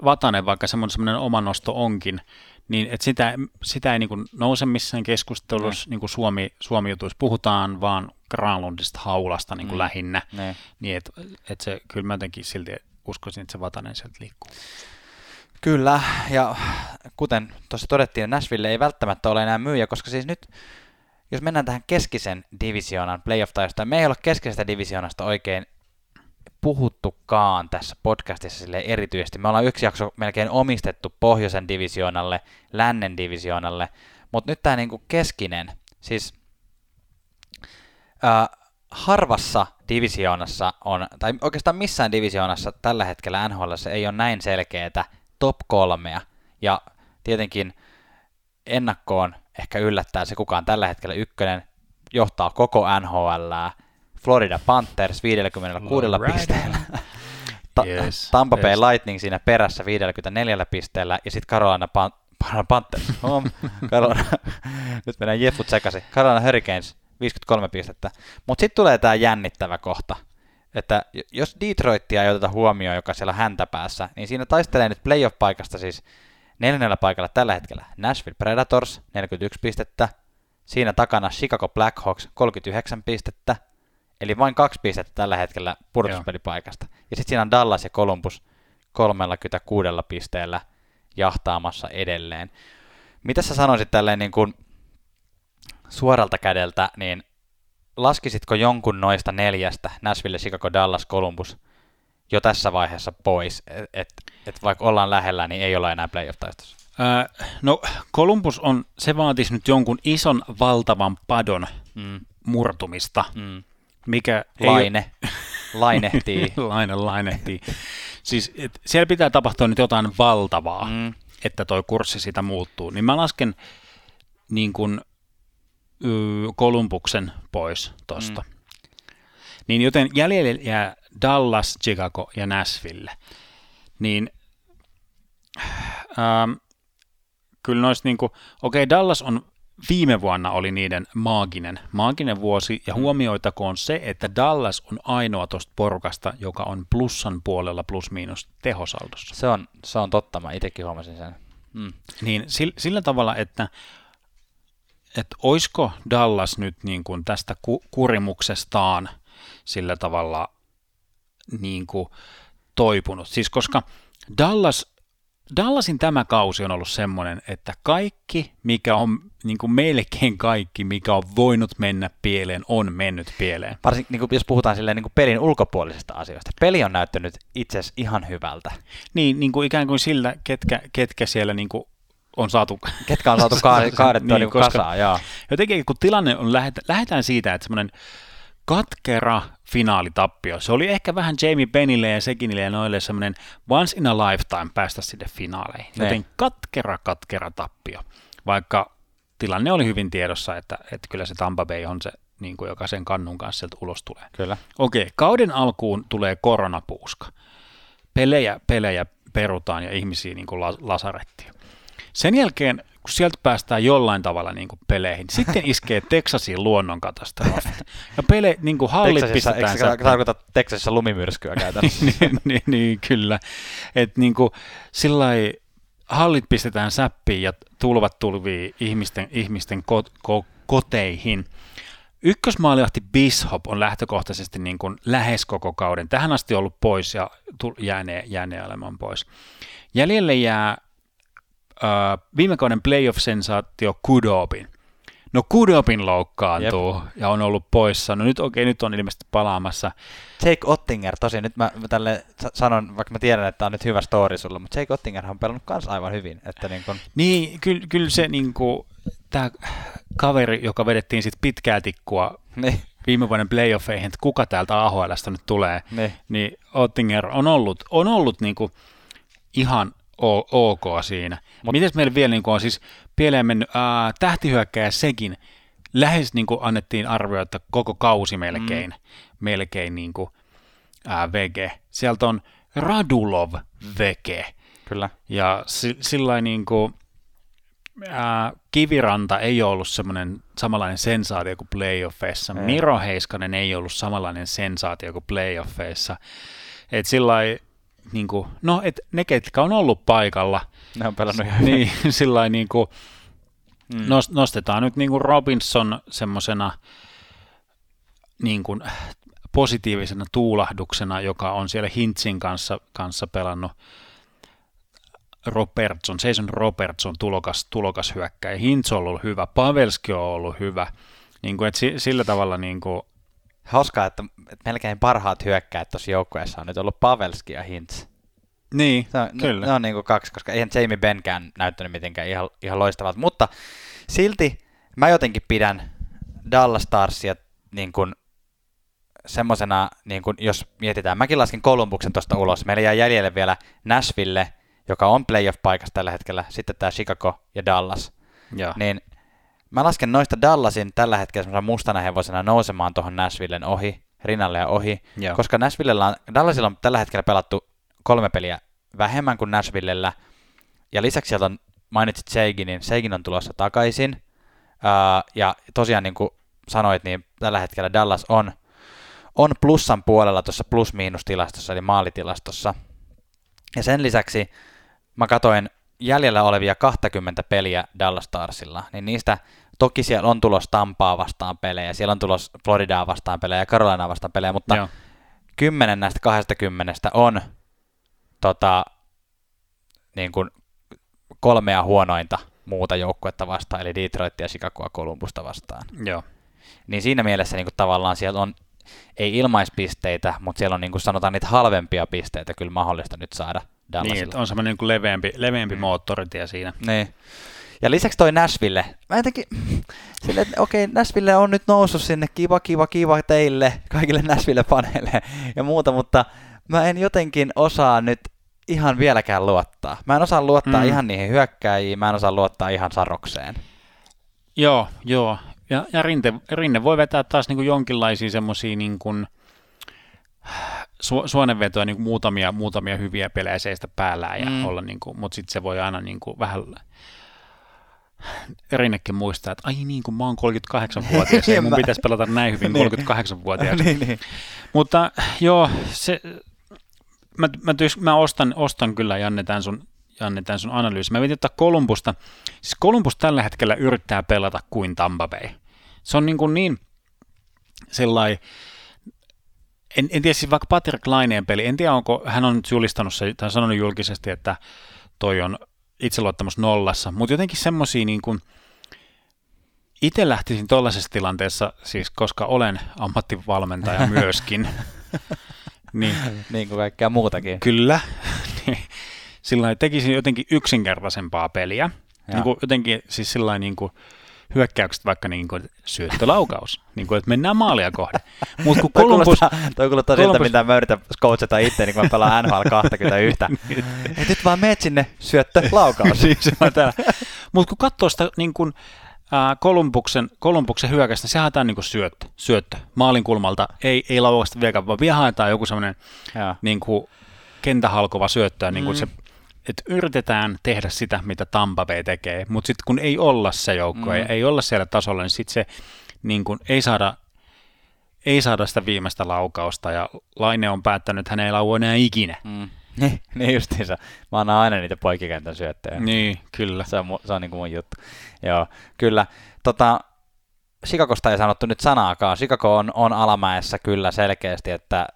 Vatanen, vaikka semmoinen, semmoinen oma nosto onkin, niin että sitä, sitä ei niin kuin nouse missään keskustelussa, mm. niin kuin Suomi, Suomi-jutuissa puhutaan, vaan Granlundista haulasta niin kuin mm. lähinnä, mm. niin että et se, kyllä mä jotenkin silti uskoisin, että se Vatanen sieltä liikkuu. Kyllä, ja kuten tuossa todettiin, Nashville ei välttämättä ole enää myyjä, koska siis nyt, jos mennään tähän keskisen divisioonan playoff-taistoon, me ei ole keskisestä divisioonasta oikein puhuttukaan tässä podcastissa sille erityisesti. Me ollaan yksi jakso melkein omistettu pohjoisen divisioonalle, lännen divisioonalle, mutta nyt tämä niinku keskinen, siis äh, harvassa divisioonassa on, tai oikeastaan missään divisioonassa tällä hetkellä NHL ei ole näin selkeää top kolmea, ja tietenkin ennakkoon ehkä yllättää se, kuka on tällä hetkellä ykkönen, johtaa koko NHL, Florida Panthers 56 right. pisteellä, Ta- yes, Tampa Bay yes. Lightning siinä perässä 54 pisteellä, ja sitten Carolina Pan- Panthers, Carolina, nyt mennään jeffut sekaisin, Carolina Hurricanes 53 pistettä. Mutta sitten tulee tämä jännittävä kohta, että jos Detroitia ei oteta huomioon, joka siellä häntä päässä, niin siinä taistelee nyt playoff-paikasta siis neljännellä paikalla tällä hetkellä Nashville Predators 41 pistettä, siinä takana Chicago Blackhawks 39 pistettä, eli vain kaksi pistettä tällä hetkellä pudotuspelipaikasta. Ja sitten siinä on Dallas ja Columbus 36 pisteellä jahtaamassa edelleen. Mitä sä sanoisit tälleen niin kuin suoralta kädeltä, niin laskisitko jonkun noista neljästä, Nashville, Chicago, Dallas, Columbus, jo tässä vaiheessa pois, että et, et vaikka ollaan lähellä, niin ei olla enää playoff-taistossa? No Columbus on, se vaatisi nyt jonkun ison valtavan padon mm. murtumista, mm. Mikä Laine. Ei... Lainehtii. Laine lainehtii. siis et, siellä pitää tapahtua nyt jotain valtavaa, mm. että toi kurssi sitä muuttuu. Niin mä lasken niin kuin Kolumbuksen pois tosta. Mm. Niin joten jäljelle jää Dallas, Chicago ja Nashville. Niin ähm, kyllä noista niinku, okei okay, Dallas on viime vuonna oli niiden maaginen, maaginen vuosi, ja mm. huomioitakoon se, että Dallas on ainoa tuosta porukasta, joka on plussan puolella plus-miinus tehosaldossa. Se on, se on totta, mä itsekin huomasin sen. Mm. Niin sillä, sillä tavalla, että että oisko Dallas nyt niin kuin tästä ku- kurimuksestaan sillä tavalla niin kuin toipunut. Siis koska Dallas, Dallasin tämä kausi on ollut semmoinen, että kaikki, mikä on niin kuin melkein kaikki, mikä on voinut mennä pieleen, on mennyt pieleen. Varsinkin niin kuin, jos puhutaan silleen, niin kuin pelin ulkopuolisista asioista. Peli on näyttänyt itse asiassa ihan hyvältä. Niin, niin kuin ikään kuin sillä, ketkä, ketkä siellä niin kuin on saatu... Ketkä on saatu kaadettua niin, niin kasaan, joo. Jotenkin kun tilanne on, lähdetään siitä, että semmoinen katkera finaalitappio. Se oli ehkä vähän Jamie Benille ja Sekinille ja noille semmoinen once in a lifetime päästä sinne finaaleihin. Ne. Joten katkera, katkera tappio. Vaikka tilanne oli hyvin tiedossa, että, että kyllä se Tampa Bay on se, niin kuin joka sen kannun kanssa sieltä ulos tulee. Kyllä. Okei, kauden alkuun tulee koronapuuska. Pelejä, pelejä perutaan ja ihmisiä niin kuin lasarettiin. Sen jälkeen, kun sieltä päästään jollain tavalla niin kuin peleihin, sitten iskee Texasin luonnonkatastrofi. Ja pele, niin kuin hallit Texasissa, pistetään... Eikö tarkoita Texasissa lumimyrskyä käytännössä? niin, niin, niin, kyllä. Että niin kuin, sillai, hallit pistetään säppiin ja tulvat tulvii ihmisten, ihmisten ko, ko, koteihin. Ykkösmaalihti Bishop on lähtökohtaisesti niin kuin lähes koko kauden. Tähän asti ollut pois ja jäänee, jäänee olemaan pois. Jäljelle jää uh, viime kauden playoff-sensaatio Kudobin. No Kudobin loukkaantuu Jep. ja on ollut poissa. No nyt okei, okay, nyt on ilmeisesti palaamassa. Jake Ottinger, tosi nyt mä, mä tälle sanon, vaikka mä tiedän, että on nyt hyvä story sulla, mutta Jake Ottinger on pelannut kans aivan hyvin. Että niin, kun... niin kyllä, kyllä se niin kuin, tämä kaveri, joka vedettiin sitten pitkää tikkua niin. viime vuoden playoffeihin, että kuka täältä AHLstä nyt tulee, niin, niin Ottinger on ollut, on ollut niin kuin ihan ok siinä. Mut, Mites meillä vielä niin on siis pieleen mennyt äh, tähtihyökkäjä sekin, lähes niin kuin annettiin arvio, että koko kausi melkein, mm. melkein niin kuin, äh, VG. Sieltä on Radulov VG. Kyllä. Ja si- sillä niin kuin, äh, Kiviranta ei ole ollut semmoinen samanlainen sensaatio kuin playoffeissa. Ei. Miro Heiskanen ei ollut samanlainen sensaatio kuin playoffeissa. Et sillä niin kuin, no, et ne, ketkä on ollut paikalla, ne on pelannut ihan niin, sillä niin kuin, mm. nostetaan nyt niin kuin Robinson semmoisena niin kuin, positiivisena tuulahduksena, joka on siellä Hintsin kanssa, kanssa pelannut Robertson, Jason Robertson tulokas, tulokas hyökkäjä. Hintz on ollut hyvä, Pavelski on ollut hyvä. Niin kuin, että sillä tavalla niin kuin, Hauskaa, että, että melkein parhaat hyökkäät tuossa joukkueessa on nyt ollut Pavelski ja Hintz. Niin, Se on, kyllä. Ne, ne on niin kuin kaksi, koska eihän Jamie Benkään näyttänyt mitenkään ihan, ihan loistavalta. Mutta silti mä jotenkin pidän Dallas Starsia niin kuin semmosena, niin kuin, jos mietitään, mäkin laskin Columbuksen tuosta ulos. Meillä jää jäljelle vielä Nashville, joka on playoff-paikassa tällä hetkellä, sitten tämä Chicago ja Dallas. Joo. Niin mä lasken noista Dallasin tällä hetkellä mustana hevosena nousemaan tuohon Nashvillen ohi, rinnalle ja ohi, Joo. koska Nashvillellä on, Dallasilla on tällä hetkellä pelattu kolme peliä vähemmän kuin Nashvillellä, ja lisäksi sieltä on, mainitsit Seiginin, Seigin on tulossa takaisin, Ää, ja tosiaan niin kuin sanoit, niin tällä hetkellä Dallas on, on plussan puolella tuossa plus-miinus-tilastossa, eli maalitilastossa, ja sen lisäksi mä katoin jäljellä olevia 20 peliä Dallas Starsilla, niin niistä toki siellä on tulos Tampaa vastaan pelejä, siellä on tulos Floridaa vastaan pelejä ja Carolinaa vastaan pelejä, mutta Joo. 10 näistä 20 on tota, niin kuin kolmea huonointa muuta joukkuetta vastaan, eli Detroitia, Chicagoa, Columbusta vastaan. Joo. Niin siinä mielessä niin kuin tavallaan siellä on, ei ilmaispisteitä, mutta siellä on niin kuin sanotaan niitä halvempia pisteitä kyllä mahdollista nyt saada Dallasilla. Niin, on semmoinen niin leveämpi, leveämpi mm. moottoritie siinä. Niin. Ja lisäksi toi Nashville. Mä jotenkin, sille, että okei, Nashville on nyt noussut sinne, kiva, kiva, kiva teille, kaikille Nashville-paneille ja muuta, mutta mä en jotenkin osaa nyt ihan vieläkään luottaa. Mä en osaa luottaa Mm. ihan niihin hyökkääjiin, mä en osaa luottaa ihan Sarokseen. Joo, joo. Ja, ja Rinne, Rinne voi vetää taas niin kuin jonkinlaisia semmoisia niin kuin, su, suonenvetoja niin kuin muutamia, muutamia hyviä pelejä seistä päällään, ja Mm. olla niin kuin, mutta sitten se voi aina niin kuin vähän Rinnekin muistaa, että ai niin, kun mä oon 38-vuotias, ja mun Mä- pitäisi pelata näin hyvin Niin. 38-vuotiaaksi. niin, niin. Mutta joo, se, mä, mä, tyys, mä ostan, ostan kyllä Janne tämän sun, Janne tämän sun analyysi. Mä mietin ottaa Kolumbusta. Siis Kolumbus tällä hetkellä yrittää pelata kuin Tampa Bay. Se on niin, kuin niin sellainen, en, en tiedä siis vaikka Patrick Laineen peli, en tiedä onko, hän on nyt julistanut se, tai sanonut julkisesti, että toi on itseluottamus nollassa, mutta jotenkin semmoisia niin kuin, itse lähtisin tuollaisessa tilanteessa, siis koska olen ammattivalmentaja myöskin, niin niin kuin kaikkea muutakin. kyllä, niin sillä lailla tekisin jotenkin yksinkertaisempaa peliä. Niin kuin jotenkin siis sillä niin kuin hyökkäykset vaikka niin kuin syöttölaukaus, niin kuin, että mennään maalia kohde. Mutta kun Toi Columbus, kuulostaa, toi kuulostaa siltä, mitä mä yritän coachata itse, niin kun mä pelaan NHL 21. Et nyt vaan meet sinne syöttö laukaus. siis täällä. Mutta kun katsoo sitä niin kuin, ää, Kolumbuksen, Kolumbuksen hyökästä, se haetaan niin kuin syöttö, syöttö maalin kulmalta, ei, ei laukasta vieläkään, vaan vielä haetaan joku semmoinen niin kuin kentähalkova syöttöä, niin kuin Mm. se, että yritetään tehdä sitä, mitä Tampa Bay tekee, mutta sitten kun ei olla se joukko, Mm. mm. ei olla siellä tasolla, niin sitten se niin kuin, ei, saada, ei saada sitä viimeistä laukausta, ja Laine on päättänyt, että hän ei laua enää ikinä. Mm. Niin, niin justiinsa. Mä annan aina niitä poikikentän syöttöjä. Niin, kyllä. Se on, se on niin kuin mun juttu. Joo, kyllä. Tota, Chicagosta ei sanottu nyt sanaakaan. Chicago on, on alamäessä kyllä selkeästi, että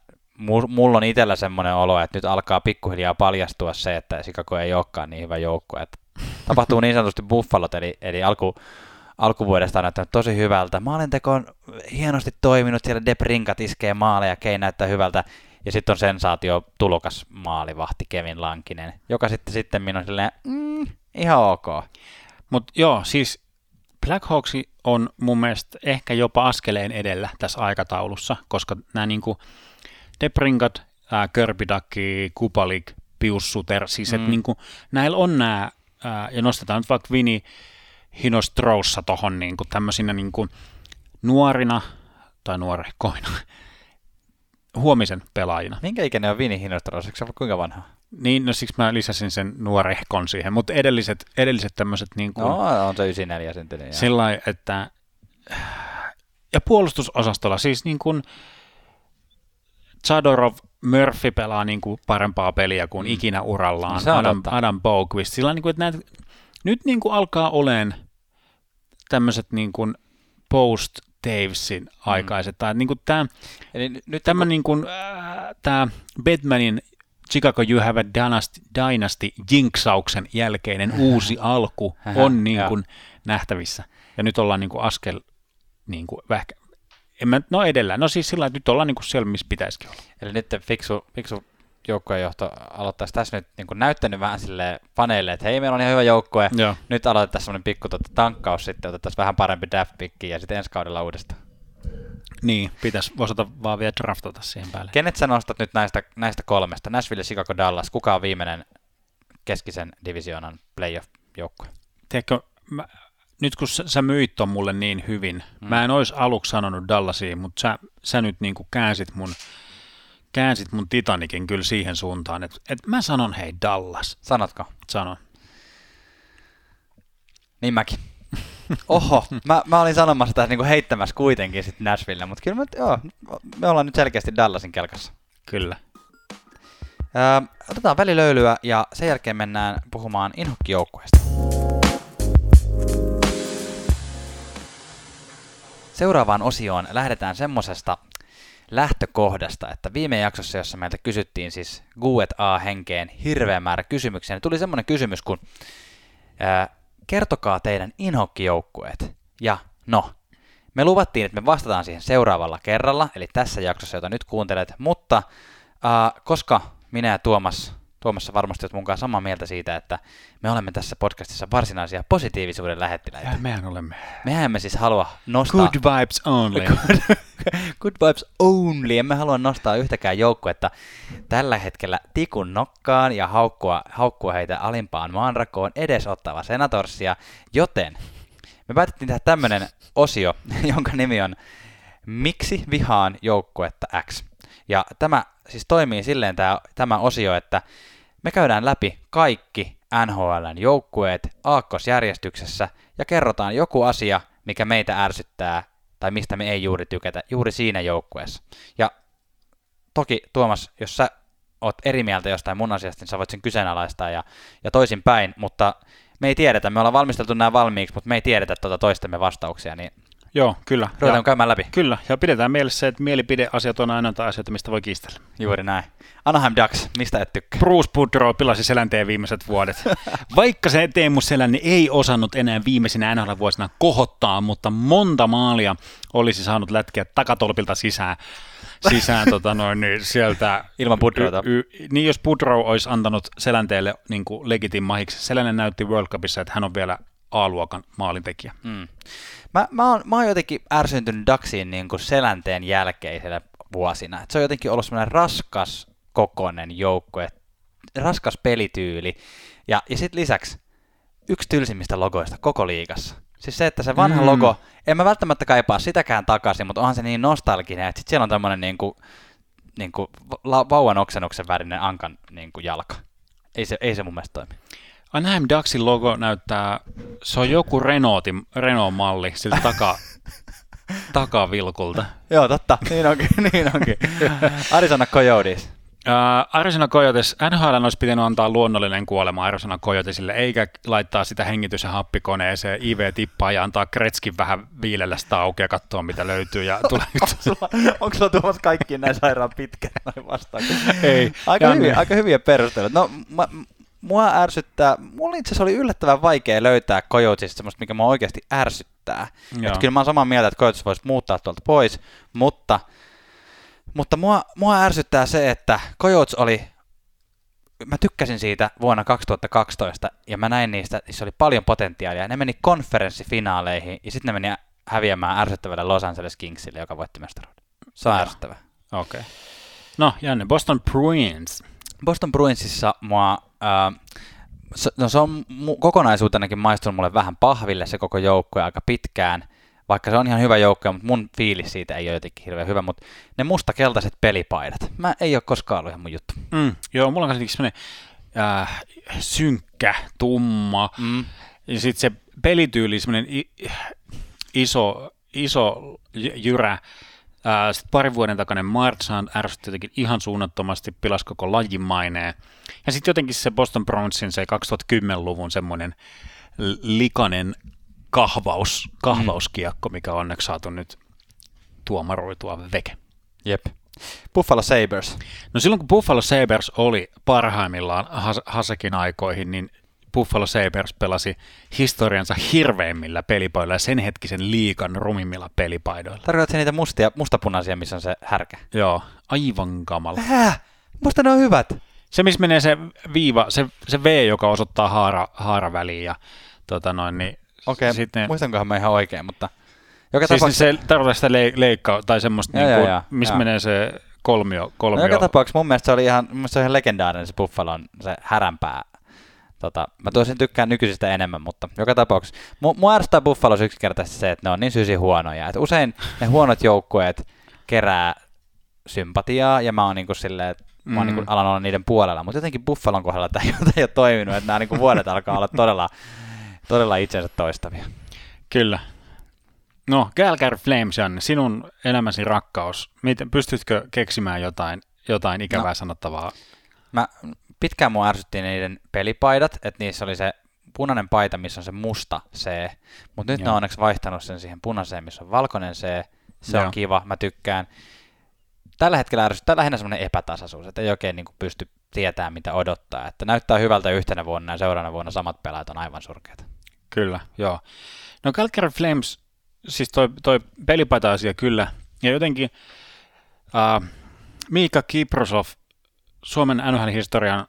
mulla on itsellä semmoinen olo, että nyt alkaa pikkuhiljaa paljastua se, että Chicago ei olekaan niin hyvä joukkue. Että tapahtuu niin sanotusti buffalot, eli, eli alku, alkuvuodesta on näyttänyt tosi hyvältä. Maalinteko on hienosti toiminut, siellä Debrinkat iskee maaleja, Kei näyttää hyvältä. Ja sitten on sensaatio tulokas maalivahti Kevin Lankinen, joka sitten sitten minun silleen, mm, ihan ok. Mutta joo, siis Blackhawks on mun mielestä ehkä jopa askeleen edellä tässä aikataulussa, koska nämä niinku Debrinkat, ää, Körbidakki, Kupalik, Pius Suter, siis mm. Mm. niinku, näillä on nämä, ja nostetaan nyt vaikka Vini Hinostroussa tohon niinku tämmöisinä niinku nuorina, tai nuorehkoina, huomisen pelaajina. Minkä ikäinen on Vini Hinostros? Eikö se ole kuinka vanha? Niin, no siksi mä lisäsin sen nuorehkon siihen, mutta edelliset, edelliset tämmöiset niin kuin, No, on se 94 syntynyt. sillä että ja puolustusosastolla siis niin kuin Chadorov Murphy pelaa niin kuin parempaa peliä kuin Mm. ikinä urallaan. On Adam. Adam Boquist. Sillä niin kuin, että näet, nyt niin kuin alkaa oleen tämmöiset niin kuin post Davesin aikaiset, tai niin kuin tämä, Eli nyt- tämä niin kuin, äh, tämä Batmanin Chicago You Have a Dynasty, Dynasty jinksauksen jälkeinen uusi alku on niin kuin nähtävissä. Ja nyt ollaan niin kuin askel niin kuin vähkä, en mä, no edellään. No siis sillä nyt ollaan niin kuin siellä, missä pitäisikin olla. Eli nyt fiksu, fiksu joukkuejohto aloittaisi tässä nyt niin kuin näyttänyt vähän sille faneille, että hei, meillä on ihan hyvä joukkue. Joo. Nyt aloitetaan semmoinen pikku tota, tankkaus sitten, otettaisiin vähän parempi draft ja sitten ensi kaudella uudestaan. Niin, pitäisi osata vaan vielä draftata siihen päälle. Kenet sä nostat nyt näistä, näistä kolmesta? Nashville, Chicago, Dallas. Kuka on viimeinen keskisen divisioonan playoff-joukkue? Tiedätkö, mä, nyt kun sä, sä myit ton mulle niin hyvin, mm. mä en olisi aluksi sanonut Dallasiin, mutta sä, sä nyt niin kuin käänsit mun käänsit mun Titanikin kyllä siihen suuntaan, että, että mä sanon hei Dallas. Sanotko? Sanon. Niin mäkin. Oho, mä, mä olin sanomassa tässä niinku heittämässä kuitenkin sitten Nashville, mutta kyllä mä, joo, me ollaan nyt selkeästi Dallasin kelkassa. Kyllä. Öö, otetaan välilöylyä ja sen jälkeen mennään puhumaan inhokkijoukkueesta. Seuraavaan osioon lähdetään semmosesta lähtökohdasta, että viime jaksossa, jossa meiltä kysyttiin siis Guet A-henkeen hirveä määrä kysymyksiä, niin tuli semmoinen kysymys kun ää, kertokaa teidän inhokkijoukkueet. Ja no, me luvattiin, että me vastataan siihen seuraavalla kerralla, eli tässä jaksossa, jota nyt kuuntelet, mutta ää, koska minä ja Tuomas Tuomassa varmasti olet mukaan samaa mieltä siitä, että me olemme tässä podcastissa varsinaisia positiivisuuden lähettiläitä. Ja mehän olemme. Mehän emme siis halua nostaa... Good vibes only. Good, good vibes only. Emme halua nostaa yhtäkään joukkuetta tällä hetkellä tikun nokkaan ja haukkua, haukkua heitä alimpaan maanrakoon edesottava senatorsia, joten me päätettiin tehdä tämmöinen osio, jonka nimi on Miksi vihaan joukkuetta X? Ja tämä siis toimii silleen tämä, tämä osio, että me käydään läpi kaikki NHLn joukkueet aakkosjärjestyksessä ja kerrotaan joku asia, mikä meitä ärsyttää tai mistä me ei juuri tykätä juuri siinä joukkueessa. Ja toki Tuomas, jos sä oot eri mieltä jostain mun asiasta, niin sä voit sen kyseenalaistaa ja, ja toisin päin, mutta me ei tiedetä, me ollaan valmisteltu nämä valmiiksi, mutta me ei tiedetä tuota toistemme vastauksia, niin Joo, kyllä. Ruvetaan käymään läpi. Kyllä, ja pidetään mielessä se, että mielipideasiat on aina asioita, mistä voi kiistellä. Juuri näin. Anaheim Ducks, mistä et tykkää? Bruce Boudreau pilasi selänteen viimeiset vuodet. Vaikka se Teemu Selänne ei osannut enää viimeisinä NHL-vuosina kohottaa, mutta monta maalia olisi saanut lätkiä takatolpilta sisään sisään tota noin, niin sieltä. Ilman Budrota. Y, y, niin jos Budrow olisi antanut Selänteelle niin legitin mahiksi, Selänen näytti World Cupissa, että hän on vielä A-luokan maalintekijä. Mm. Mä, mä, oon, mä oon jotenkin ärsyntynyt Daxiin niin kuin selänteen jälkeisellä vuosina. Et se on jotenkin ollut semmoinen raskas kokonen joukkue, raskas pelityyli. Ja, ja sitten lisäksi yksi tylsimmistä logoista koko liigassa. Siis se, että se vanha mm. logo, en mä välttämättä kaipaa sitäkään takaisin, mutta onhan se niin nostalginen, että sit siellä on tämmöinen niin kuin, niin kuin vauvan oksennuksen värinen ankan niin kuin jalka. Ei se, ei se mun mielestä toimi. Anaheim Ducksin logo näyttää, se on joku Renaultin, Renault-malli siltä taka, takavilkulta. Joo, totta, niin onkin, niin onkin. Arizona Coyotes. Uh, Arizona Coyotes, NHL olisi pitänyt antaa luonnollinen kuolema Arizona Coyotesille, eikä laittaa sitä hengitys- ja happikoneeseen IV-tippaa ja antaa Kretskin vähän viilellä sitä auki ja katsoa, mitä löytyy. Ja tulee... onko, sulla, onko sulla tuomassa kaikkiin näin sairaan pitkään vastaan? Ei. Aika, hyviä, aika hyviä perusteluja. No, mä, mua ärsyttää, mulla itse asiassa oli yllättävän vaikea löytää Coyotesista semmoista, mikä mua oikeasti ärsyttää. Että kyllä mä oon samaa mieltä, että Coyotes voisi muuttaa tuolta pois, mutta, mutta mua, mua ärsyttää se, että Coyotes oli, mä tykkäsin siitä vuonna 2012 ja mä näin niistä, että se oli paljon potentiaalia. Ne meni konferenssifinaaleihin ja sitten ne meni häviämään ärsyttävälle Los Angeles Kingsille, joka voitti mestaruuden. Se on ärsyttävä. Okei. Okay. No, Janne, Boston Bruins. Boston Bruinsissa mua äh, no se on kokonaisuutenakin maistunut mulle vähän pahville se koko joukkue aika pitkään, vaikka se on ihan hyvä joukko, mutta mun fiilis siitä ei ole jotenkin hirveän hyvä, mutta ne musta-keltaiset pelipaidat, mä ei ole koskaan ollut ihan mun juttu. Mm, joo, mulla on kuitenkin semmoinen äh, synkkä, tumma, mm. ja sitten se pelityyli, semmoinen iso, iso jyrä, sitten parin vuoden takainen Marchand ärsytti jotenkin ihan suunnattomasti, pilasi koko lajin maineen. Ja sitten jotenkin se Boston Brownsin se 2010-luvun semmoinen likainen kahvaus, kahvauskiekko, mikä on onneksi saatu nyt tuomaroitua veke. Jep. Buffalo Sabres. No silloin kun Buffalo Sabres oli parhaimmillaan Has- Hasekin aikoihin, niin Buffalo Sabres pelasi historiansa hirveimmillä pelipadoilla ja sen hetkisen liikan rumimmilla pelipaidoilla. Tarkoitatko niitä mustia, mustapunaisia, missä on se härkä? Joo, aivan kamala. Häh? Musta ne on hyvät. Se, missä menee se viiva, se, se V, joka osoittaa haara, haaraväliin ja tota noin, niin Okei, sitten, muistankohan mä ihan oikein, mutta joka siis tapauksessa, se tarkoittaa sitä le- leikkaa tai semmoista, niin kuin, missä menee se kolmio, kolmio. no, joka tapauksessa mun mielestä se oli ihan, mun se on ihan legendaarinen se Buffalon se häränpää. Tota, mä toisin tykkään nykyisistä enemmän, mutta joka tapauksessa. Mu- mua ärsyttää Buffalossa yksinkertaisesti se, että ne on niin sysi huonoja. Et usein ne huonot joukkueet kerää sympatiaa, ja mä oon niinku silleen, että mä oon Mm. niinku alan olla niiden puolella, mutta jotenkin Buffalon kohdalla tämä ei ole toiminut, että nämä niinku vuodet alkaa olla todella, todella itsensä toistavia. Kyllä. No, Calgary Flames, Janne, sinun elämäsi rakkaus. Miten, pystytkö keksimään jotain, jotain ikävää no. sanottavaa? Mä, pitkään mua ärsytti niiden pelipaidat, että niissä oli se punainen paita, missä on se musta C, mutta nyt ne Joo. on onneksi vaihtanut sen siihen punaiseen, missä on valkoinen C. Se Joo. on kiva, mä tykkään. Tällä hetkellä ärsyttää lähinnä semmoinen epätasaisuus, että ei oikein niin pysty tietämään, mitä odottaa. Että näyttää hyvältä yhtenä vuonna ja seuraavana vuonna samat pelaajat on aivan surkeita. Kyllä, joo. No Calgary Flames, siis toi, toi pelipaita-asia kyllä. Ja jotenkin uh, Miika Kiprosov, Suomen NHL-historian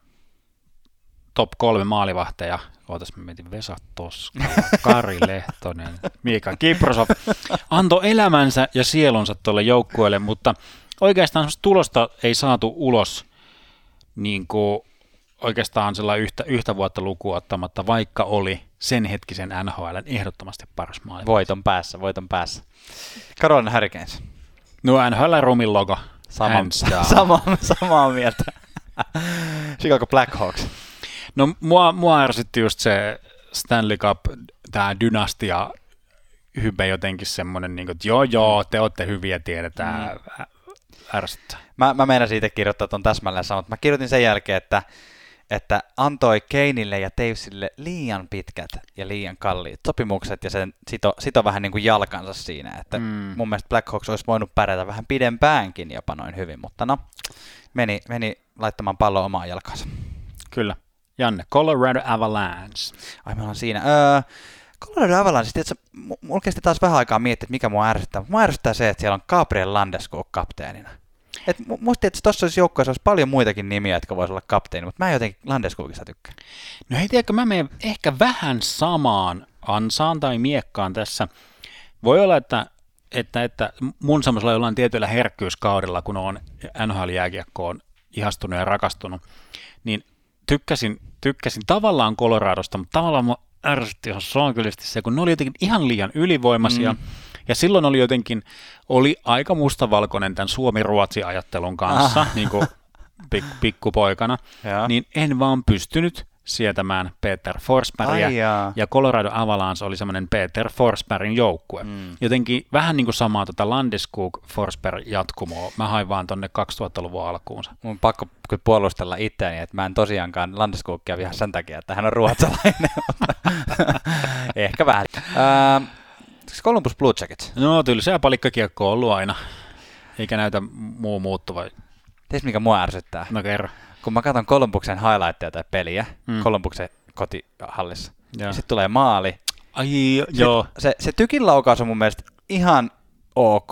top kolme maalivahteja, ootas mä mietin Vesa Toska, Kari Lehtonen, Miika Kiprosov, antoi elämänsä ja sielunsa tuolle joukkueelle, mutta oikeastaan tulosta ei saatu ulos niin kuin oikeastaan sellainen yhtä, yhtä vuotta lukuun ottamatta, vaikka oli sen hetkisen NHLn ehdottomasti paras maailma. Voiton päässä, voiton päässä. Carolina Hurricanes. No NHL Rumin logo. Sama, Hands down. sama, samaa mieltä. Chicago Blackhawks. No mua, mua ärsytti just se Stanley Cup, tämä dynastia hype jotenkin semmoinen, niin kuin, että joo joo, te olette hyviä, tiedetään, mm. ärsyttää. Mä, mä meinasin itse kirjoittaa ton täsmälleen saman, mutta mä kirjoitin sen jälkeen, että, että antoi Keinille ja Tavesille liian pitkät ja liian kalliit sopimukset ja sen sito, sito vähän niin kuin jalkansa siinä, että Mm. mun mielestä Blackhawks olisi voinut pärjätä vähän pidempäänkin jopa noin hyvin, mutta no, meni, meni laittamaan pallon omaan jalkansa. Kyllä. Janne, Colorado Avalanche. Ai me ollaan siinä. Öö, Colorado Avalanche, tiedätkö, mu- mulla kesti taas vähän aikaa miettiä, että mikä mua ärsyttää. Mua ärsyttää se, että siellä on Gabriel Landeskog kapteenina. Et mu- musta että tuossa olisi joukkueessa olisi paljon muitakin nimiä, jotka voisivat olla kapteeni, mutta mä en jotenkin Landeskogista tykkää. No hei, tiedätkö, mä menen ehkä vähän samaan ansaan tai miekkaan tässä. Voi olla, että, että, että mun semmoisella jollain tietyllä herkkyyskaudella, kun on NHL-jääkiekkoon ihastunut ja rakastunut, niin tykkäsin, tykkäsin tavallaan Coloradosta, mutta tavallaan mua ärsytti ihan se, kun ne oli jotenkin ihan liian ylivoimaisia. Mm. Ja silloin oli jotenkin, oli aika mustavalkoinen tämän Suomi-Ruotsi-ajattelun kanssa, niin kuin pik, pikkupoikana, Joo. niin en vaan pystynyt sietämään Peter Forsbergia. Ai jaa. Ja Colorado Avalanche oli semmoinen Peter Forsbergin joukkue. Mm. Jotenkin vähän niin kuin samaa tota Landeskog Forsberg jatkumoa. Mä hain vaan tonne 2000-luvun alkuunsa. Mun on pakko kyllä puolustella itseäni, että mä en tosiaankaan Landeskogia viha sen takia, että hän on ruotsalainen. Ehkä vähän. Öö, Columbus Blue Jackets. No tylsää palikkakiekko on ollut aina. Eikä näytä muu muuttuva. Tiedätkö mikä mua ärsyttää? No kerro. Kun mä katson Columbuksen highlightteja tai peliä, Mm. mm. Columbuksen kotihallissa, ja sitten tulee maali. Ai joo. Se, se tykin laukaus on mun mielestä ihan ok,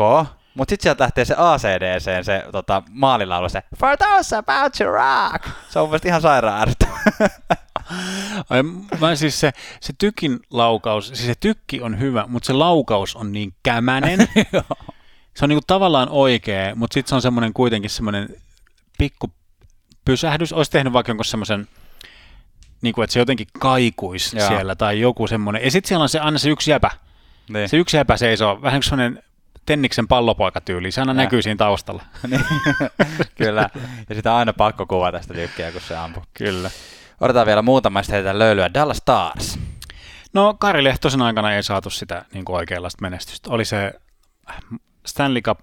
mutta sitten sieltä lähtee se ACDC, se tota, maalilaulu, se For those about to rock. Se on mun mielestä ihan sairaan. Ai, mä siis se, se tykin laukaus, siis se tykki on hyvä, mutta se laukaus on niin kämänen. se on niinku tavallaan oikea, mutta sitten se on semmoinen kuitenkin semmoinen pikku pysähdys. Olisi tehnyt vaikka jonkun semmoisen, niin kuin, että se jotenkin kaikuisi Joo. siellä tai joku semmoinen. Ja sitten siellä on se, aina se yksi jäpä. niin. Se yksi jäpä seisoo, vähän kuin semmoinen Tenniksen pallopoikatyyli. Se aina Joo. näkyy siinä taustalla. niin. Kyllä. Ja sitä on aina pakko kuvata sitä tykkiä, kun se ampuu. Kyllä. Odotetaan vielä muutama, sitten heitetään löylyä. Dallas Stars. No Kari Lehtosen aikana ei saatu sitä niin kuin oikeanlaista menestystä. Oli se Stanley Cup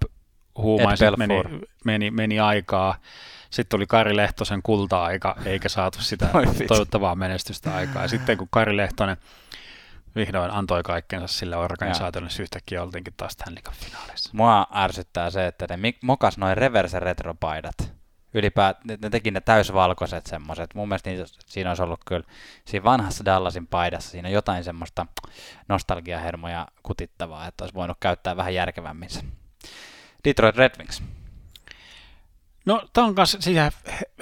huumaiset meni, meni, meni aikaa. Sitten tuli Kari Lehtosen kulta-aika, eikä saatu sitä toivottavaa menestystä aikaa. Ja sitten kun Kari Lehtonen vihdoin antoi kaikkensa sille organisaatiolle, niin yhtäkkiä oltiinkin taas Stanley Cup-finaaleissa. Mua ärsyttää se, että ne mokas noin reverse retropaidat Ylipäät, ne, ne teki ne täysvalkoiset semmoiset. Mun mielestä niitä, siinä olisi ollut kyllä, siinä vanhassa Dallasin paidassa, siinä jotain semmoista nostalgiahermoja kutittavaa, että olisi voinut käyttää vähän järkevämmin sen. Detroit Red Wings. No, tämä on myös siihen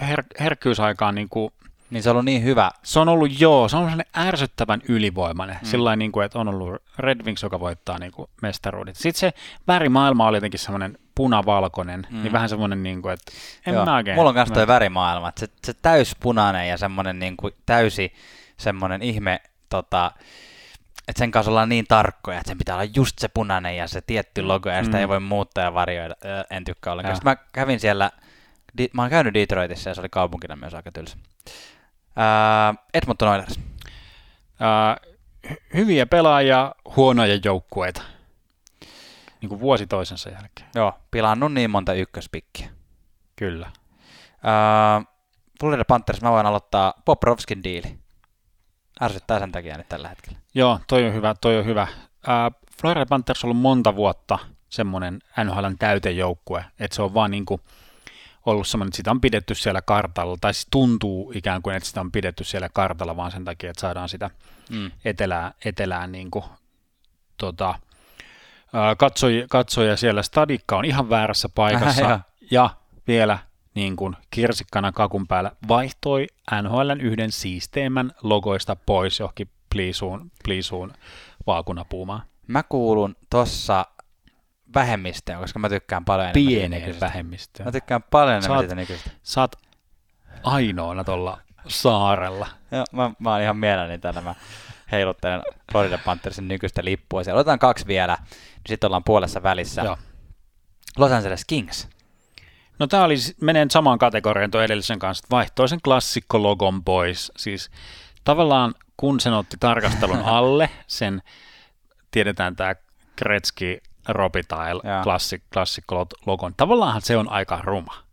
her- herkkyysaikaan niin kuin niin se on ollut niin hyvä. Se on ollut, joo, se on ollut ärsyttävän ylivoimainen. Mm. Sillä niin kuin, että on ollut Red Wings, joka voittaa niin kuin mestaruudet. Sitten se värimaailma oli jotenkin semmoinen punavalkoinen, mm. niin vähän semmoinen, niin kuin, että en joo. mä oikein. Mulla on myös toi värimaailma, että se, se täyspunainen ja semmoinen niin kuin täysi semmoinen ihme, tota, että sen kanssa ollaan niin tarkkoja, että sen pitää olla just se punainen ja se tietty logo, ja sitä mm. ei voi muuttaa ja varjoida. En tykkää ollenkaan. Sitten mä kävin siellä, mä oon käynyt Detroitissa ja se oli kaupunkina myös aika tylsä. Uh, Edmonton Oilers. Uh, hyviä pelaajia, huonoja joukkueita. Niin kuin vuosi toisensa jälkeen. Joo, pilannut niin monta ykköspikkiä. Kyllä. Uh, Florida Panthers, mä voin aloittaa Poprovskin diili. Ärsyttää sen takia nyt tällä hetkellä. Joo, toi on hyvä, toi on hyvä. Uh, Florida Panthers on ollut monta vuotta semmoinen NHLn täytejoukkue, että se on vaan niin kuin – ollut semmoinen, että sitä on pidetty siellä kartalla, tai siis tuntuu ikään kuin, että sitä on pidetty siellä kartalla, vaan sen takia, että saadaan sitä mm. etelään, etelään niin kuin, tota, katsoja, katsoja siellä. Stadikka on ihan väärässä paikassa, Äh, ja vielä niin kuin kirsikkana kakun päällä vaihtoi NHLn yhden siisteimmän logoista pois johonkin pliisuun, pliisuun vaakunapuumaan. Mä kuulun tossa vähemmistöön, koska mä tykkään paljon enemmän Pieneen vähemmistöön. Mä tykkään paljon enemmän siitä nykyistä. Sä oot ainoana tuolla saarella. Joo, mä, mä oon ihan mielelläni täällä. Mä heiluttelen Florida Panthersin nykyistä lippua. Siellä otetaan kaksi vielä, niin sitten ollaan puolessa välissä. Joo. Los Angeles Kings. No tämä oli, menee samaan kategoriaan tuon edellisen kanssa, että vaihtoi sen klassikko-logon pois. Siis tavallaan kun sen otti tarkastelun alle, sen tiedetään tämä Kretski Robitail klassik, klassikko logon. Tavallaan se on aika ruma.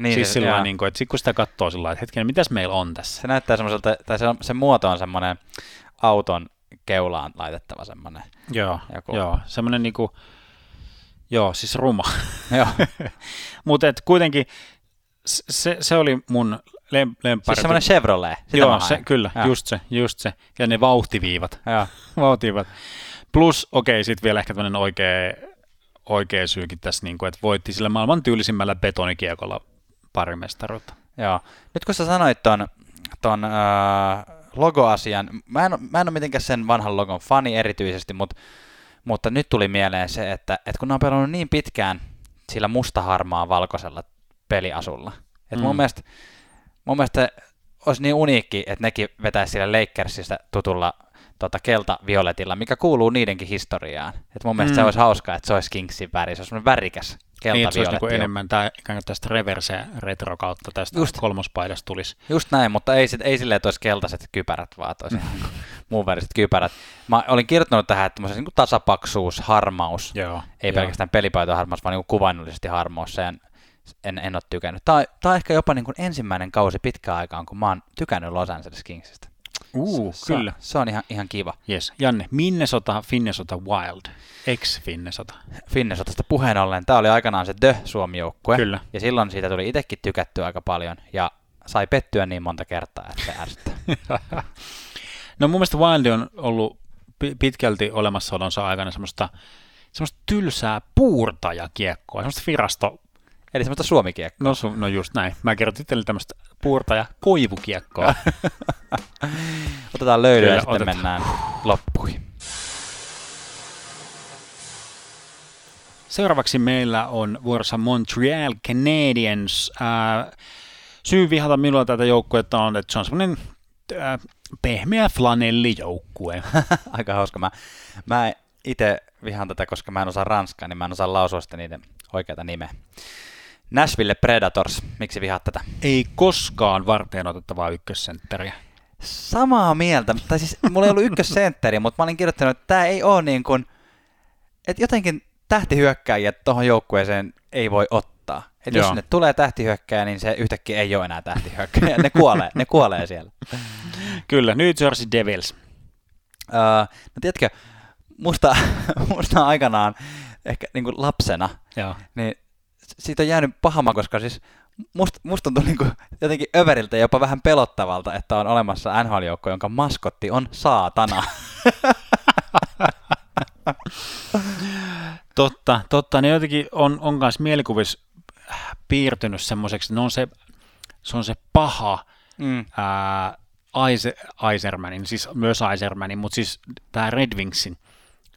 Niin, siis sillä niin kuin, että sit kun sitä katsoo sillä että hetkinen, mitäs meillä on tässä? Se näyttää semmoiselta, tai se, on, se muoto on semmoinen auton keulaan laitettava semmoinen. Joo, joku. joo semmoinen niin kuin, joo, siis ruma. joo. Mutta kuitenkin se, se oli mun lem, lempari. Siis semmoinen Chevrolet. Sitä joo, se, kyllä, joo. just se, just se. Ja ne vauhtiviivat. Joo. vauhtiviivat. Plus, okei, okay, sitten vielä ehkä tämmöinen oikea, oikea syykin tässä, niin kuin, että voitti sillä maailman tyylisimmällä betonikiekolla pari mestaruutta. Joo. Nyt kun sä sanoit ton, ton äh, logoasian, mä en, mä en ole mitenkään sen vanhan logon fani erityisesti, mutta, mutta nyt tuli mieleen se, että, että kun ne on pelannut niin pitkään sillä mustaharmaa valkoisella peliasulla, että mm. mun mielestä, mun mielestä olisi niin uniikki, että nekin vetäisi sillä Lakersista tutulla tota, kelta-violetilla, mikä kuuluu niidenkin historiaan. Et mun mielestä mm. se olisi hauskaa, että se olisi Kingsin väri, se olisi värikäs niin, se olisi niin enemmän tää, ikään kuin tästä reverse retro kautta tästä Just, kolmospaidasta tulisi. Just näin, mutta ei, ei silleen, että olisi keltaiset kypärät, vaan että olisi muun väriset kypärät. Mä olin kirjoittanut tähän, että niin tasapaksuus, harmaus, Joo, ei jo. pelkästään pelipaito harmaus, vaan niin kuvainnollisesti harmaus, sen en, en ole tykännyt. Tämä, tämä on ehkä jopa niin kuin ensimmäinen kausi pitkään aikaan, kun mä oon tykännyt Los Angeles Kingsistä. Uh, kyllä. Se on ihan, ihan kiva. Yes. Janne, Minnesota, Finnesota Wild, ex-Finnesota. Finnesotasta puheen ollen, tämä oli aikanaan se The Suomi-joukkue. Kyllä. Ja silloin siitä tuli itsekin tykätty aika paljon, ja sai pettyä niin monta kertaa, että se ärsyttää. no mun mielestä Wild on ollut pitkälti olemassaolonsa aikana semmoista, semmoista tylsää puurtajakiekkoa, semmoista virasto Eli semmoista suomikiekkoa. No, su- no just näin. Mä kerrotin teille tämmöistä puurta- ja koivukiekkoa. otetaan löydy ja sitten otetaan. mennään loppuihin. Seuraavaksi meillä on vuorossa Montreal Canadiens. Äh, syy vihata minulla tätä joukkuetta on, että se on semmoinen äh, pehmeä flanellijoukkue. Aika hauska. Mä, mä itse vihaan tätä, koska mä en osaa ranskaa, niin mä en osaa lausua sitä niiden oikeata nimeä. Nashville Predators, miksi vihaat tätä? Ei koskaan varten otettavaa ykkössentteriä. Samaa mieltä, tai siis mulla ei ollut ykkössentteri, mutta mä olin kirjoittanut, että tämä ei ole niin kuin, että jotenkin tähtihyökkäjiä tuohon joukkueeseen ei voi ottaa. Että jos sinne tulee tähtihyökkäjä, niin se yhtäkkiä ei ole enää tähtihyökkäjä. Ne kuolee, ne kuolee siellä. Kyllä, New Jersey Devils. Uh, no tiedätkö, musta, musta aikanaan, ehkä niin kuin lapsena, Joo. niin siitä on jäänyt pahama, koska siis musta must tuntuu niinku jotenkin överiltä ja jopa vähän pelottavalta, että on olemassa NHL-joukko, jonka maskotti on saatana. totta, totta. Ne jotenkin on, on myös mielikuvis piirtynyt semmoiseksi, ne on se, se on se paha mm. ää, Eisermanin, siis myös Eisermanin, mutta siis tämä Red Wingsin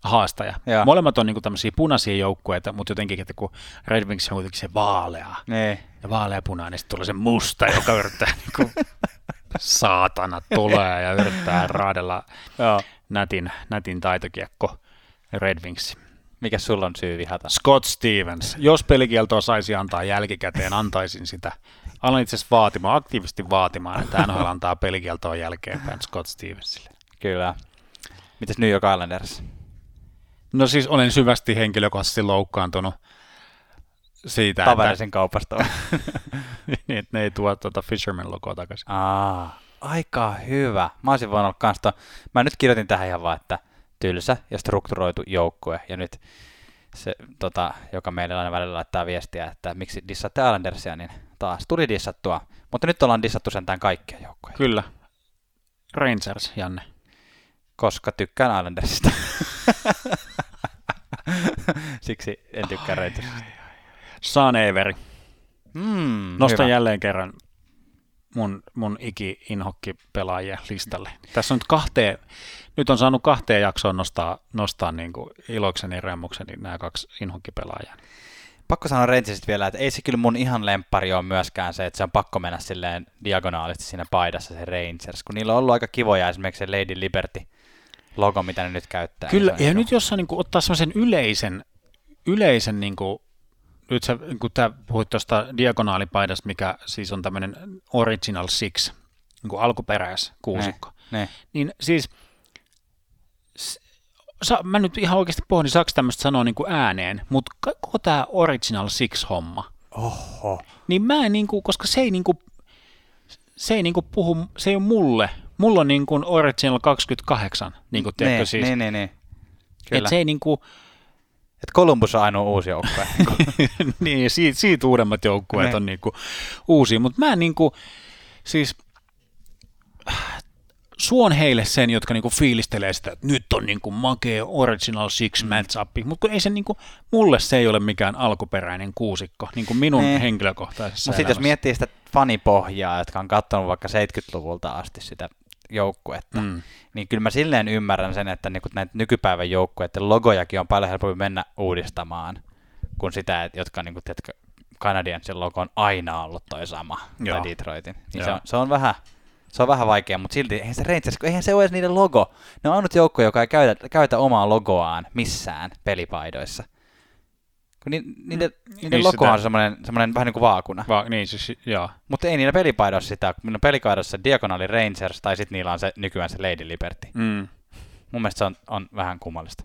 haastaja. Ja. Molemmat on niinku tämmöisiä punaisia joukkueita, mutta jotenkin, että kun Red Wings on kuitenkin se vaalea ne. ja vaaleapunainen, niin sitten tulee se musta, joka yrittää niinku, saatana tulee ja yrittää raadella nätin, nätin taitokiekko Red Wings. Mikä sulla on syy vihata? Scott Stevens. Jos pelikieltoa saisi antaa jälkikäteen, antaisin sitä. Alan itse asiassa vaatimaan, aktiivisesti vaatimaan, että NHL antaa pelikieltoa jälkeenpäin Scott Stevensille. Kyllä. Mites New York Islanders? No siis olen syvästi henkilökohtaisesti loukkaantunut siitä, Tavarisen että... kaupasta. niin, että ne ei tuo tuota Fisherman-logoa takaisin. Aa, aika hyvä. Mä olisin voinut olla kanssa, mä nyt kirjoitin tähän ihan vaan, että tylsä ja strukturoitu joukkue, ja nyt se, tota, joka meille aina välillä laittaa viestiä, että miksi dissaatte Islandersia, niin taas tuli dissattua. Mutta nyt ollaan dissattu sentään kaikkia joukkoja. Kyllä. Rangers, Janne. Koska tykkään Islandersista. Siksi en tykkää Rangersista. Sean Everi. Mm, Nostan hyvä. jälleen kerran mun, mun iki-inhokki pelaajia listalle. Tässä on nyt kahteen, nyt on saanut kahteen jaksoon nostaa, nostaa niin kuin ilokseni ja remmukseni nämä kaksi inhokkipelaajaa. Pakko sanoa Rangersista vielä, että ei se kyllä mun ihan lemppari ole myöskään se, että se on pakko mennä silleen diagonaalisti siinä paidassa se Rangers, kun niillä on ollut aika kivoja esimerkiksi se Lady Liberty logo, mitä ne nyt käyttää. Kyllä, ja niin nyt jos niin kuin, ottaa semmoisen yleisen, yleisen niin kuin, nyt sä, kun tää puhuit tuosta diagonaalipaidasta, mikä siis on tämmöinen Original Six, niin kuin alkuperäis kuusikko, ne, ne. niin siis sa, mä nyt ihan oikeasti pohdin, saako tämmöistä sanoa niin kuin ääneen, mutta koko tämä Original Six-homma, Oho. niin mä en, niin kuin, koska se ei, niin kuin, se ei niin kuin puhu, se ei ole mulle, mulla on niin kuin Original 28, niin kuin tiedätkö ne, siis. Ne, ne, ne. Kyllä. Et se ei niin kuin, et Columbus on ainoa uusi joukkue. niin, siitä, siitä uudemmat joukkueet ne. on niinku uusia, mutta mä en niinku, siis suon heille sen, jotka niinku fiilistelee sitä, että nyt on niinku makea Original Six mm. matchup, mutta ei se niinku, mulle se ei ole mikään alkuperäinen kuusikko, niinku minun ne. henkilökohtaisessa Mutta sitten jos miettii sitä fanipohjaa, jotka on katsonut vaikka 70-luvulta asti sitä joukkuetta, mm. niin kyllä mä silleen ymmärrän sen, että niinku näitä nykypäivän joukkueiden logojakin on paljon helpompi mennä uudistamaan kuin sitä, että jotka niinku, tiedätkö, Canadiensin logo on aina ollut toi sama, Joo. tai Detroitin. Niin se, on, se, on vähän, se on vähän vaikea, mutta silti eihän se Rangers, eihän se ole edes niiden logo. Ne on ainut joukko, joka ei käytä, käytä omaa logoaan missään pelipaidoissa. Kun ni, niiden, mm, niiden niin logo on semmoinen, semmoinen vähän niin kuin vaakuna. Va, niin siis, joo. Mutta ei niillä pelipaidossa sitä, kun pelipaidossa Diagonali Rangers tai sitten niillä on se nykyään se Lady Liberty. Mm. Mun mielestä se on, on vähän kummallista.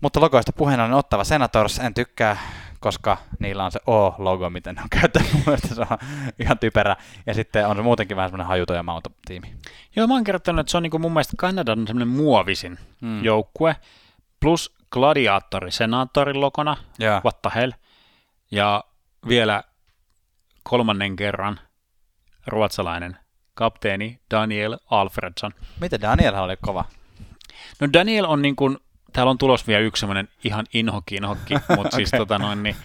Mutta logoista puheen on ottava Senators, en tykkää, koska niillä on se O-logo, miten ne on käyttänyt. Mun mielestä se on ihan typerä. Ja sitten on se muutenkin vähän semmoinen hajuto ja mauto tiimi. Joo, mä oon kertonut, että se on niin kuin mun mielestä Kanadan semmoinen muovisin mm. joukkue. Plus gladiaattori senaattorin lokona, yeah. what the hell. Ja vielä kolmannen kerran ruotsalainen kapteeni Daniel Alfredsson. Mitä Daniel oli kova? No Daniel on niin kuin, täällä on tulos vielä yksi semmoinen ihan inhokki inhokki, mutta siis okay. tota noin, niin,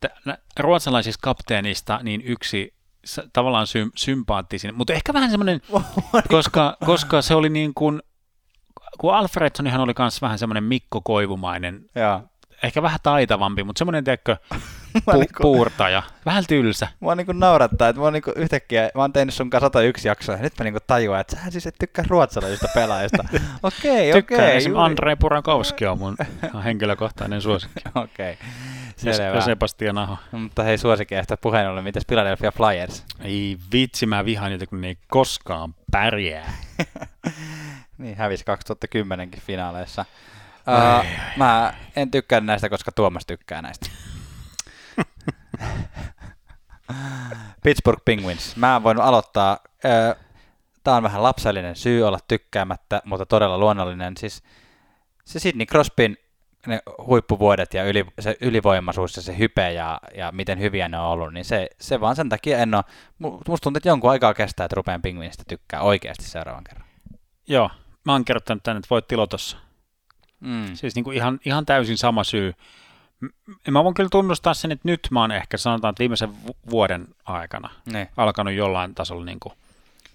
t- ruotsalaisista kapteenista niin yksi tavallaan sy- sympaattisin, mutta ehkä vähän semmoinen, koska, koska se oli niin kuin, kun Alfredsonihan oli myös vähän semmoinen Mikko Koivumainen, ja. ehkä vähän taitavampi, mutta semmoinen, tiedätkö, pu- niinku, puurtaja, vähän tylsä. Mua niinku naurattaa, että mä oon niinku yhtäkkiä, mä oon tehnyt sun kanssa 101 jaksoa, ja nyt mä niinku tajuan, että sä siis et tykkää ruotsalaisista pelaajista. Okei, okei. Tykkään okay, esimerkiksi Andrei Purakowski on mun henkilökohtainen suosikki. okei. Okay. Selvä. Ja Sebastian Aho. No, mutta hei suosikeista puheen ollen, mitäs Philadelphia Flyers? Ei vitsi, mä vihaan niitä, kun ne ei koskaan pärjää. Niin, hävisi 2010kin finaaleissa. Uh, mä en tykkää näistä, koska Tuomas tykkää näistä. Pittsburgh Penguins. Mä voin aloittaa. Tämä on vähän lapsellinen syy olla tykkäämättä, mutta todella luonnollinen. Siis se Sidney Crosbyn ne huippuvuodet ja yli, se ylivoimaisuus ja se hype ja, ja miten hyviä ne on ollut, niin se, se vaan sen takia en ole, musta tuntuu, että jonkun aikaa kestää, että rupean pingviinistä tykkää oikeasti seuraavan kerran. Joo, mä oon kertonut tänne, että voit tilotossa. Mm. Siis niin kuin ihan, ihan täysin sama syy. Mä voin kyllä tunnustaa sen, että nyt mä oon ehkä sanotaan, että viimeisen vu- vuoden aikana Niin. alkanut jollain tasolla niin kuin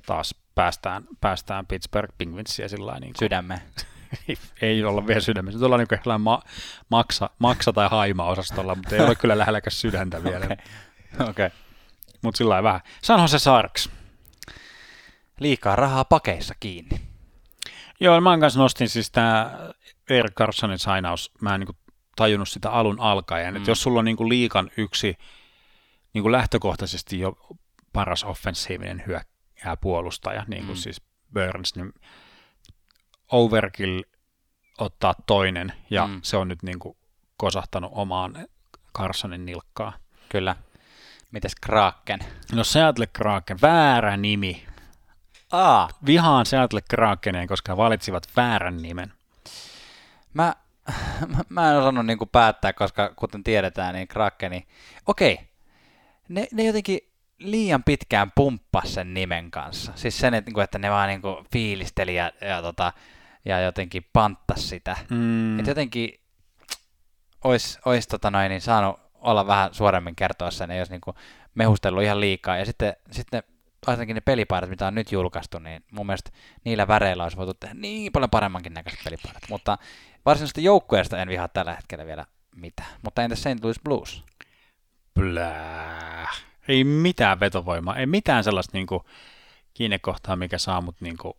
taas päästään, päästään Pittsburgh Penguinsia sillä niin kuin, Sydämeen. ei olla vielä sydämessä. Tuolla on niin kuin ma- maksa, maksa- tai haima-osastolla, mutta ei ole kyllä lähelläkäs sydäntä vielä. Okei. Okay. Mutta sillä vähän. Sanho se Sarks. Liikaa rahaa pakeissa kiinni. Joo, mä kanssa nostin siis tämä Erik Carsonin sainaus. Mä en niin kuin tajunnut sitä alun alkaen. Mm. Että jos sulla on niin kuin liikan yksi niin kuin lähtökohtaisesti jo paras offensiivinen hyökkää puolustaja, niin kuin Mm. siis Burns, niin overkill ottaa toinen, ja mm. se on nyt niin kuin kosahtanut omaan Carsonin nilkkaan. Kyllä. Mites Kraken? No Seattle Kraken, väärä nimi. Aa, Vihaan Seattle Krakeneen, koska valitsivat väärän nimen. mä, mä, mä en osannut niinku päättää, koska kuten tiedetään, niin Krakeni, okei, ne, ne jotenkin liian pitkään pumppas sen nimen kanssa. Siis sen, että, niinku, että ne vaan niinku fiilisteli ja, ja, tota, ja jotenkin panttas sitä. Mm. Et jotenkin olisi ois, tota noin, niin saanut olla vähän suoremmin kertoa sen, ei olisi niinku mehustellut ihan liikaa. Ja sitten, sitten ainakin ne pelipaidat, mitä on nyt julkaistu, niin mun mielestä niillä väreillä olisi voitu tehdä niin paljon paremmankin näköiset pelipaidat. Mutta varsinaisesti joukkueesta en vihaa tällä hetkellä vielä mitään. Mutta entäs St. Louis Blues? Blää. Ei mitään vetovoimaa, ei mitään sellaista niinku kiinnekohtaa, mikä saa mut niinku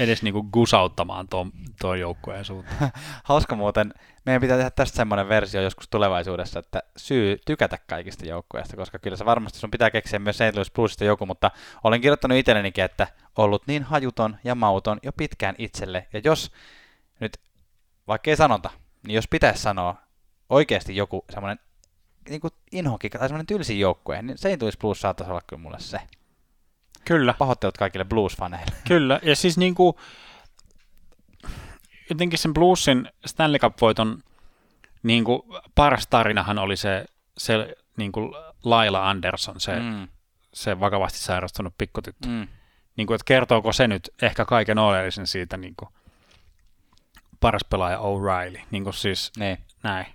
edes niinku gusauttamaan tuon, tuon joukkueen suuntaan. Hauska muuten, meidän pitää tehdä tästä semmoinen versio joskus tulevaisuudessa, että syy tykätä kaikista joukkueista, koska kyllä se varmasti sun pitää keksiä myös St. Louis Bluesista joku, mutta olen kirjoittanut itsellenikin, että ollut niin hajuton ja mauton jo pitkään itselle, ja jos nyt, vaikka ei sanota, niin jos pitäisi sanoa oikeasti joku semmoinen niin kuin inhokika tai semmoinen tylsin joukkue, niin St. Louis Blues saattaisi olla kyllä mulle se. Kyllä, Pahoittelut kaikille Blues-faneille. kyllä. Ja siis niinku, jotenkin sen Bluesin Stanley Cup-voiton niinku, paras tarinahan oli se, se niinku Laila Anderson, se, mm. Se vakavasti sairastunut pikkutyttö. mm. niin kuin, että kertooko se nyt ehkä kaiken oleellisen siitä niin kuin, paras pelaaja O'Reilly, niin kuin siis Niin, näin.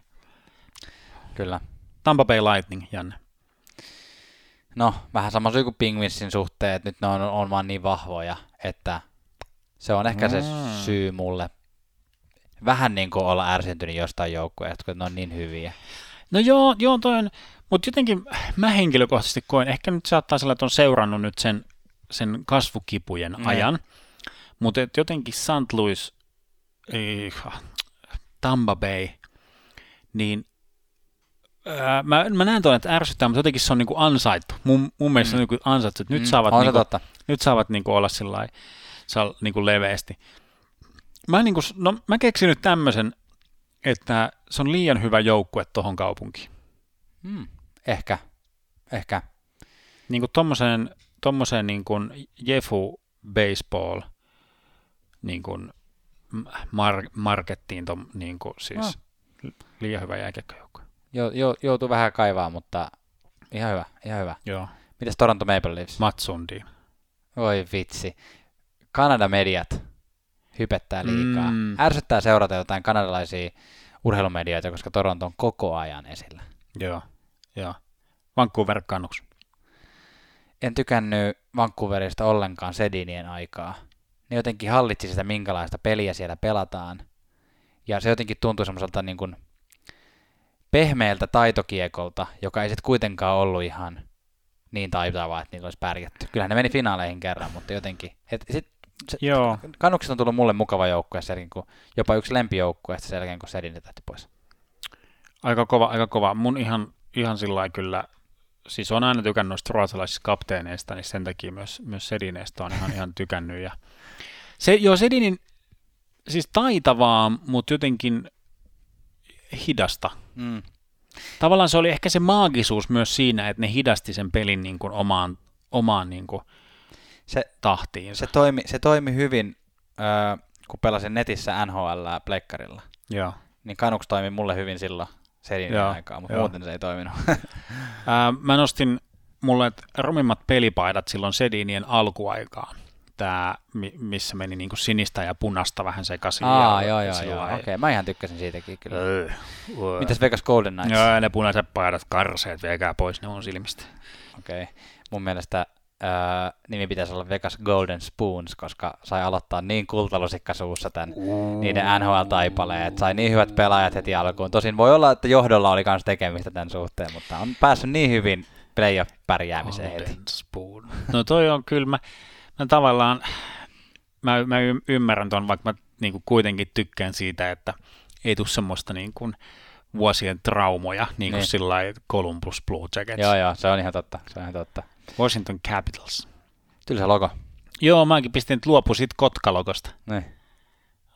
kyllä. Tampa Bay Lightning, Janne. No, vähän sama syy kuin Penguinsin suhteen, että nyt ne on, on vaan niin vahvoja, että se on ehkä se Mm. syy mulle vähän niin kuin olla ärsyntynyt jostain joukkueesta, kun ne on niin hyviä. No joo, joo toi on, mutta jotenkin mä henkilökohtaisesti koen, ehkä nyt saattaa sillä, että on seurannut nyt sen, sen kasvukipujen Mm. ajan, mutta et jotenkin St. Louis, Tampa Bay, niin mä, mä näen tuon, että ärsyttää, mutta jotenkin se on niinku ansaittu. Mun, mun mielestä Mm. se on niinku ansaittu, että nyt Mm, saavat on niinku, nyt saavat niinku olla sillä niinku leveästi. Mä, niinku, no, mä keksin nyt tämmöisen, että se on liian hyvä joukkue tuohon kaupunkiin. Hmm. Ehkä. Ehkä. Niin kuin tommoseen, tommoseen niin kuin Jefu baseball niin kuin mar- markettiin tom, niin kuin siis Ah. liian hyvä jääkiekkojoukkue. Jo, jo, joutuu vähän kaivaa, mutta ihan hyvä, ihan hyvä. Joo, Mites Toronto Maple Leafs? Matsundi. Oi vitsi. Kanada-mediat hypettää liikaa. Mm. Ärsyttää seurata jotain kanadalaisia urheilumedioita, koska Toronto on koko ajan esillä. Joo, joo. Vancouver Canucks. En tykännyt Vancouverista ollenkaan Sedinien aikaa. Ne jotenkin hallitsi sitä, minkälaista peliä siellä pelataan. Ja se jotenkin tuntui semmoiselta niin kuin pehmeältä taitokiekolta, joka ei sitten kuitenkaan ollut ihan niin taitavaa, että niillä olisi pärjätty. Kyllähän ne meni finaaleihin kerran, mutta jotenkin. Et sit, se, Joo, Kanukset on tullut mulle mukava joukkue sen jälkeen, kun jopa yksi lempijoukkue sen jälkeen, kun Sedin lähti pois. aika kova, aika kova. Mun ihan, ihan sillä kyllä, siis on aina tykännyt noista ruotsalaisista kapteeneista, niin sen takia myös, myös Sedineistä on ihan, ihan tykännyt. Ja se, joo, Sedinin siis taitavaa, mutta jotenkin hidasta. Mm. Tavallaan se oli ehkä se maagisuus myös siinä, että ne hidasti sen pelin niin kuin omaan, omaan niin kuin Se, tahtiinsa. se, toimi, se toimi hyvin, öö, kun pelasin netissä NHL Pleikkarilla. Joo. niin Canucks toimi mulle hyvin silloin Joo, aikaa, mutta joo. muuten se ei toiminut. Ää, mä nostin mulle rumimmat pelipaidat silloin Sedinien alkuaikaan. Tämä, missä meni niinku sinistä ja punasta vähän sekaisin. Aa, ja joo, joo, joo. Okei, mä ihan tykkäsin siitäkin kyllä. Öö, öö. Mitäs Vegas Golden Knights? Joo, ne punaiset paidat, karseet, veikää pois ne mun silmistä. Okei. Okay. Mun mielestä ää, nimi pitäisi olla Vegas Golden Spoons, koska sai aloittaa niin kultalusikka suussa tämän niiden NHL-taipaleet. Sai niin hyvät pelaajat heti alkuun. Tosin voi olla, että johdolla oli myös tekemistä tämän suhteen, mutta on päässyt niin hyvin playoff-pärjäämiseen heti. Golden Spoon. No toi on kyllä, mä tavallaan, mä, mä ymmärrän ton, vaikka mä niinku kuitenkin tykkään siitä, että ei tule semmoista niinku vuosien traumoja, niin kuin Niin. sillä Columbus Blue Jackets. Joo, joo, se on ihan totta. Se on ihan totta. Washington Capitals. Tylsä logo. Joo, mäkin pistin, että luopu siitä Kotkalogosta. Niin.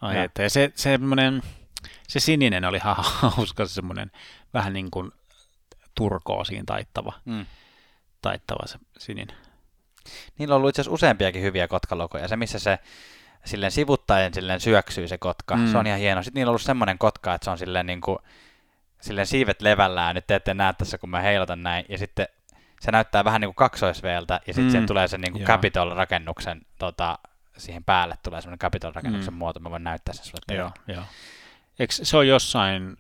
Ai Joo. että, ja se, semmoinen, se sininen oli ihan hauska, se semmoinen vähän niin kuin turkoosiin taittava, Mm. taittava se sininen. Niillä on ollut itse asiassa useampiakin hyviä kotkalokoja. Se, missä se silleen sivuttaen silleen syöksyy se kotka, Mm. mm. se on ihan hieno. Sitten niillä on ollut semmoinen kotka, että se on silleen, niin kuin, silleen siivet levällään. Nyt te ette näe tässä, kun mä heilotan näin. Ja sitten se näyttää vähän niin kuin kaksoisveeltä, ja sitten Mm. mm. siihen tulee se niin kuin. Capitol-rakennuksen, tota, siihen päälle tulee semmoinen Capitol-rakennuksen Mm. mm. muoto. Mä voin näyttää sen sulle. Joo, joo. Eikö se on jossain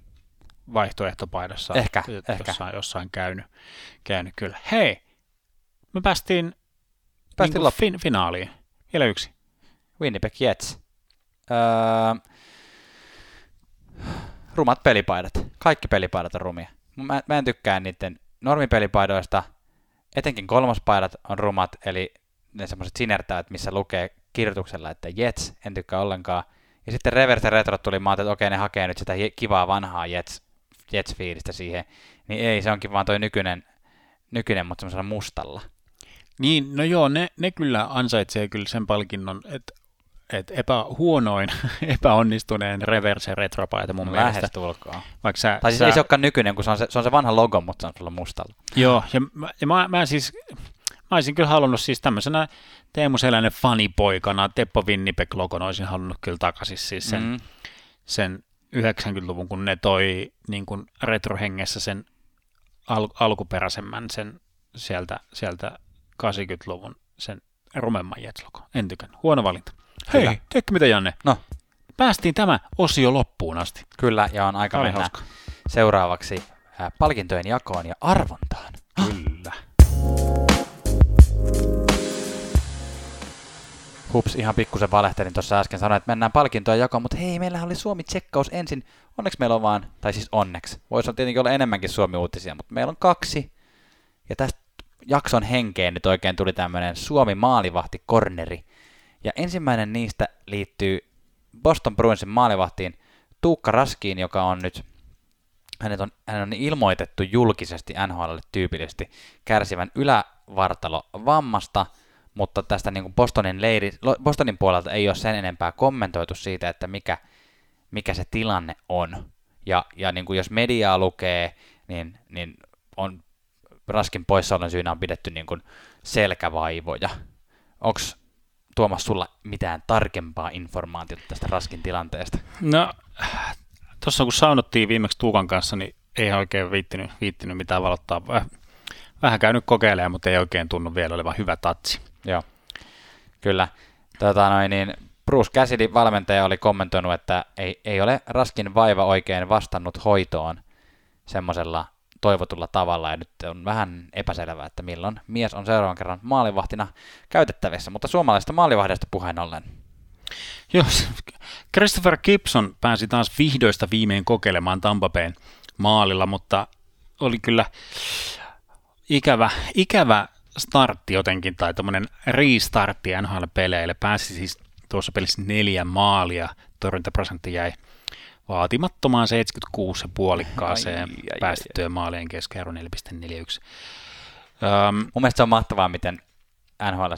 vaihtoehtopaidassa? Ehkä, jo- ehkä. Jossain, jossain käynyt, käynyt kyllä. Hei, me päästiin, Päästiin niinku fin, finaaliin. Vielä yksi. Winnipeg Jets. Öö, rumat pelipaidat. Kaikki pelipaidat on rumia. Mä, mä en tykkää niiden normipelipaidoista. Etenkin kolmospaidat on rumat, eli ne semmoiset sinertävät, missä lukee kirjoituksella, että Jets, en tykkää ollenkaan. Ja sitten Reverse Retro tuli, mä että okei, ne hakee nyt sitä kivaa vanhaa Jets, Jets-fiilistä siihen. Niin ei, se onkin vaan toi nykyinen, nykyinen mutta semmoisella mustalla. Niin, no joo, ne, ne kyllä ansaitsee kyllä sen palkinnon, että et epä, huonoin, epäonnistuneen reverse retropaita mun mielestä. Lähestulkoon. Vaikka sä, Tai siis sä, ei se olekaan nykyinen, kun se on se, se, on se vanha logo, mutta se on sulla mustalla. Joo, ja, mä, ja mä, mä, siis, mä olisin kyllä halunnut siis tämmöisenä Teemu Selänen fanipoikana, Teppo Winnipeg-logon olisin halunnut kyllä takaisin siis sen. Mm. sen 90-luvun, kun ne toi niin kuin retrohengessä sen al, alkuperäisemmän sen sieltä, sieltä 80-luvun sen rumemman Jets-logo. En tykännyt. Huono valinta. Hei, Kyllä. tiedätkö mitä Janne? No. Päästiin tämä osio loppuun asti. Kyllä, ja on aika mennä hauska. seuraavaksi palkintojen jakoon ja arvontaan. Kyllä. Hups, ihan pikkusen valehtelin tuossa äsken, sanoin, että mennään palkintojen jakoon, mutta hei, meillähän oli Suomi-tsekkaus ensin. Onneksi meillä on vaan, tai siis onneksi, voisi olla tietenkin olla enemmänkin Suomi-uutisia, mutta meillä on kaksi. Ja tästä jakson henkeen nyt oikein tuli tämmöinen Suomi maalivahti korneri. Ja ensimmäinen niistä liittyy Boston Bruinsin maalivahtiin Tuukka Raskiin, joka on nyt hänet on, hänen on ilmoitettu julkisesti NHLlle tyypillisesti kärsivän ylävartalo vammasta, mutta tästä niin kuin Bostonin, leiri, Bostonin puolelta ei ole sen enempää kommentoitu siitä, että mikä, mikä se tilanne on. Ja, ja niin kuin jos mediaa lukee, niin, niin on Raskin poissaolon syynä on pidetty niin kuin selkävaivoja. Onko Tuomas sulla mitään tarkempaa informaatiota tästä Raskin tilanteesta? No, tuossa kun saunottiin viimeksi Tuukan kanssa, niin ei oikein viittinyt, viittinyt mitään valottaa. Väh- Vähän käynyt kokeilemaan, mutta ei oikein tunnu vielä olevan hyvä tatsi. Joo, kyllä. Tota noin, niin Bruce Cassidy, valmentaja, oli kommentoinut, että ei, ei ole Raskin vaiva oikein vastannut hoitoon semmoisella toivotulla tavalla, ja nyt on vähän epäselvää, että milloin mies on seuraavan kerran maalivahtina käytettävissä, mutta suomalaisesta maalivahdesta puheen ollen. Joo, se- Christopher Gibson pääsi taas vihdoista viimein kokeilemaan Tampapeen maalilla, mutta oli kyllä ikävä, ikävä startti jotenkin, tai tämmöinen restartti NHL-peleille. Pääsi siis tuossa pelissä neljä maalia, torjuntaprosentti jäi vaatimattomaan 76 ja puolikkaaseen Ai, ai, ai, päästettyjen maalien keskiarvo 4,41. Um, Mun mielestä se on mahtavaa, miten NHL,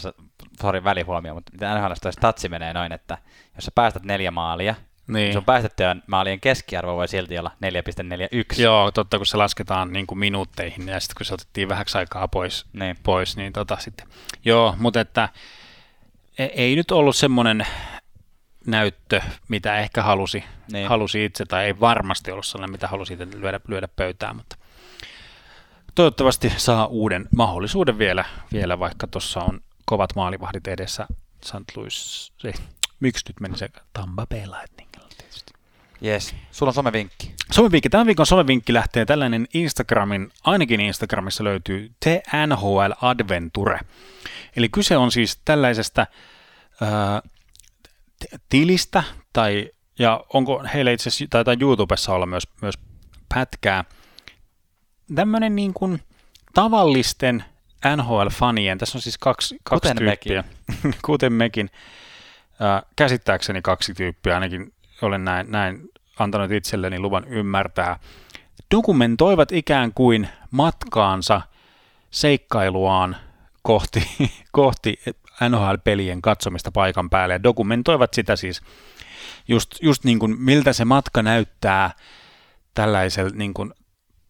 sori välihuomio, mutta miten NHL toi statsi menee noin, että jos sä päästät neljä maalia, niin niin. sun päästettyjen maalien keskiarvo voi silti olla 4,41. Joo, totta, kun se lasketaan niin kuin minuutteihin, ja sitten kun se otettiin vähäksi aikaa pois, Niin. pois niin tota sitten. Joo, mutta että e- ei nyt ollut semmoinen näyttö, mitä ehkä halusi, Niin. halusi itse, tai ei varmasti ollut sellainen, mitä halusi itse lyödä, lyödä pöytään, mutta toivottavasti saa uuden mahdollisuuden vielä, vielä vaikka tuossa on kovat maalivahdit edessä St. Louis, ei, miksi nyt meni se Tampa Bay Lightningilla tietysti. Yes. Sulla on somevinkki. Somevinkki. Tämän viikon somevinkki lähtee tällainen Instagramin, ainakin Instagramissa löytyy The NHL Adventure. Eli kyse on siis tällaisesta t- tilistä, tai, ja onko heillä itse asiassa, taitaa YouTubessa olla myös, myös pätkää, tämmöinen niin kuin tavallisten NHL-fanien, tässä on siis kaksi, kaksi Kuten tyyppiä, kuten mekin, ää, käsittääkseni kaksi tyyppiä, ainakin olen näin, näin antanut itselleni luvan ymmärtää, dokumentoivat ikään kuin matkaansa seikkailuaan kohti, kohti NHL-pelien katsomista paikan päälle ja dokumentoivat sitä siis just, just niin kuin miltä se matka näyttää tällaisella niin kuin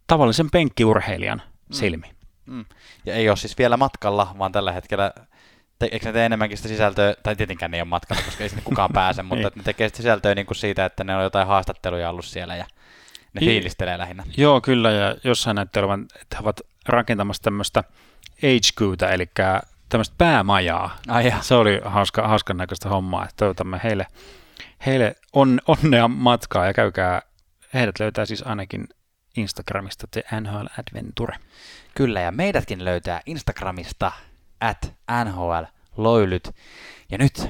tavallisen penkkiurheilijan silmi. Mm. Ja ei ole siis vielä matkalla, vaan tällä hetkellä, te, eikö ne tee enemmänkin sitä sisältöä, tai tietenkään ne ei ole matkalla, koska ei sinne kukaan pääse, mutta että ne tekee sitä sisältöä niin kuin siitä, että ne on jotain haastatteluja ollut siellä ja ne I- fiilistelee lähinnä. Joo, kyllä, ja jossain näytti olevan, että he ovat rakentamassa tämmöistä HQtä, eli tämmöistä päämajaa. Ai. Se oli hauska, hauskan näköistä hommaa, että toivotamme heille, heille on, onnea matkaa ja käykää, heidät löytää siis ainakin Instagramista The NHL Adventure. Kyllä, ja meidätkin löytää Instagramista at NHL Loilyt. Ja nyt,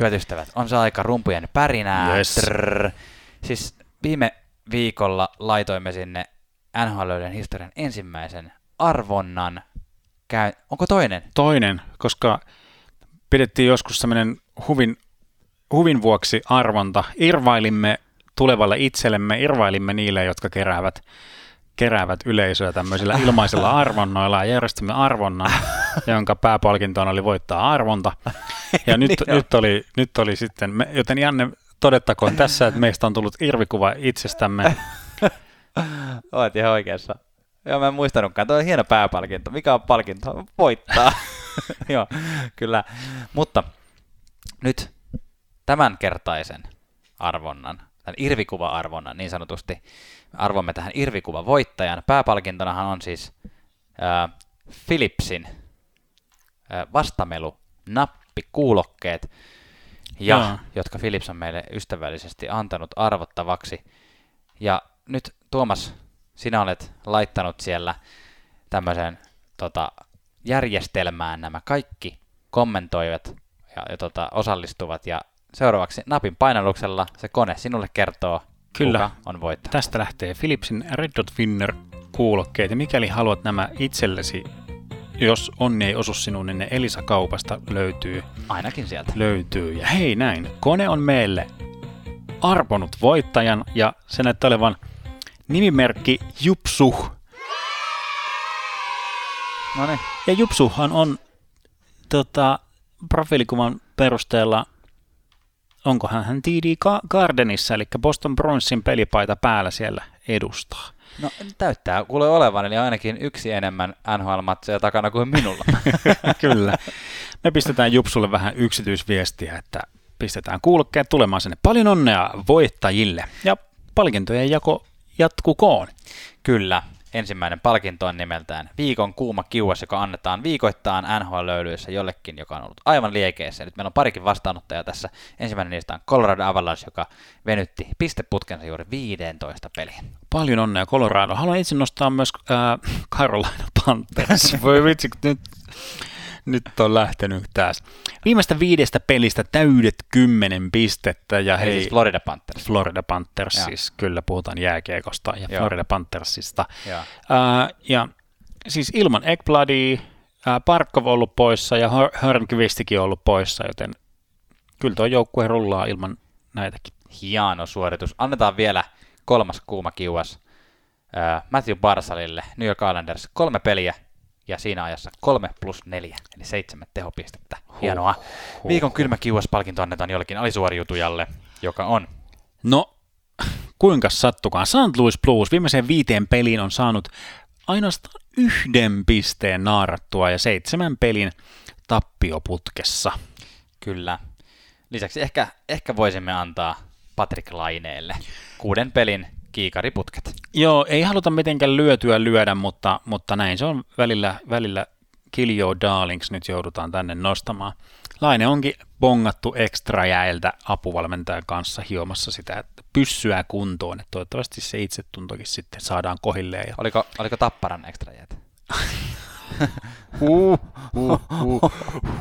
hyvät ystävät, on se aika rumpujen pärinää. Yes. Trrr. Siis viime viikolla laitoimme sinne NHL historian ensimmäisen arvonnan. Käy... Onko toinen? Toinen, koska pidettiin joskus semmoinen huvin, huvin vuoksi arvonta. Irvailimme tulevalle itsellemme, irvailimme niille, jotka keräävät, keräävät yleisöä tämmöisillä ilmaisilla arvonnoilla ja järjestimme arvonnan, jonka pääpalkintona oli voittaa arvonta. Ja nyt, Niin nyt, oli, nyt oli sitten, me, joten Janne, todettakoon tässä, että meistä on tullut irvikuva itsestämme. Olet ihan oikeassa. Joo, mä en muistanutkaan. Tuo on hieno pääpalkinto. Mikä on palkinto? Voittaa. Joo, kyllä. Mutta nyt tämänkertaisen arvonnan, tämän irvikuva-arvonnan niin sanotusti, me arvomme tähän irvikuva-voittajan. Pääpalkintonahan on siis äh, Philipsin äh, vastamelu nappikuulokkeet, ja, Joo. jotka Philips on meille ystävällisesti antanut arvottavaksi. Ja nyt Tuomas, sinä olet laittanut siellä tämmöiseen tota, järjestelmään nämä kaikki kommentoivat ja, ja tota, osallistuvat. Ja seuraavaksi napin painalluksella se kone sinulle kertoo, Kyllä. kuka on voittanut. Tästä lähtee Philipsin Red Dot Winner kuulokkeet. Ja mikäli haluat nämä itsellesi, jos onni ei osu sinuun, niin ne Elisa-kaupasta löytyy. Ainakin sieltä. löytyy. Ja hei näin, kone on meille arponut voittajan ja se näyttää olevan nimimerkki Jupsuh. No niin. Ja Jupsuhan on tota, profiilikuvan perusteella, onkohan hän TD Ga- Gardenissa, eli Boston Bruinsin pelipaita päällä siellä edustaa. No täyttää kuule olevan, eli ainakin yksi enemmän NHL-matseja takana kuin minulla. Kyllä. Me pistetään Jupsulle vähän yksityisviestiä, että pistetään kuulokkeet tulemaan sinne. Paljon onnea voittajille ja palkintojen jako jatkukoon. Kyllä. Ensimmäinen palkinto on nimeltään Viikon kuuma kiuas, joka annetaan viikoittain NHL-löylyissä jollekin, joka on ollut aivan liekeissä. Nyt meillä on parikin vastaanottajaa tässä. Ensimmäinen niistä on Colorado Avalanche, joka venytti pisteputkensa juuri 15 peliin. Paljon onnea Colorado. Haluan itse nostaa myös äh, Carolina Panthers. Voi vitsi, nyt, nyt on lähtenyt taas. Viimeistä viidestä pelistä täydet kymmenen pistettä ja Hei. Siis Florida Panthers. Florida Panthers, siis kyllä puhutaan jääkiekosta ja Joo. Florida Panthersista. Joo. Ää, ja siis ilman Ekbladia, ää, Parkov on ollut poissa ja Hör- Hörnqvistikin on ollut poissa, joten kyllä tuo joukkue rullaa ilman näitäkin. Hieno suoritus. Annetaan vielä kolmas kuuma kiuas äh, Matthew Barsalille, New York Islanders, kolme peliä ja siinä ajassa kolme plus neljä, eli seitsemän tehopistettä. Hienoa. huh. Viikon kylmä kiuas-palkinto annetaan jollekin alisuoriutujalle, joka on No, kuinka sattukaan. St. Louis Blues viimeiseen viiteen peliin on saanut ainoastaan yhden pisteen naarattua ja seitsemän pelin tappioputkessa. kyllä Lisäksi ehkä, ehkä voisimme antaa Patrick Laineelle kuuden pelin kiikariputket. Joo, ei haluta mitenkään lyötyä lyödä, mutta, mutta näin se on välillä, välillä Kill Your Darlings nyt joudutaan tänne nostamaan. Laine onkin bongattu ekstra jäältä apuvalmentajan kanssa hiomassa sitä että pyssyä kuntoon, että toivottavasti se itsetuntokin sitten saadaan kohilleen. Ja... Oliko, oliko Tapparan ekstra jäät? huh, huh, huh,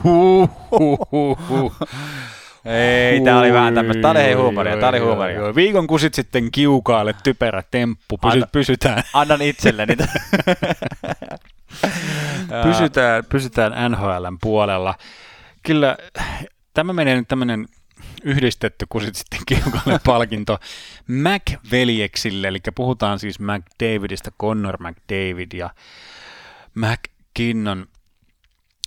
huh, huh, huh, huh. Ei, tää oli vähän tämmöistä. Tää oli hei huumoria, tää oli huumoria. Joo, viikon kusit sitten kiukaalle, typerä temppu, Pysy, Anna- pysytään, Annan itselleni. pysytään, pysytään NHLn puolella. Kyllä tämä menee nyt tämmöinen yhdistetty kusit sitten kiukalle palkinto Mac-veljeksille, eli puhutaan siis McDavidista, Connor McDavid ja McKinnon,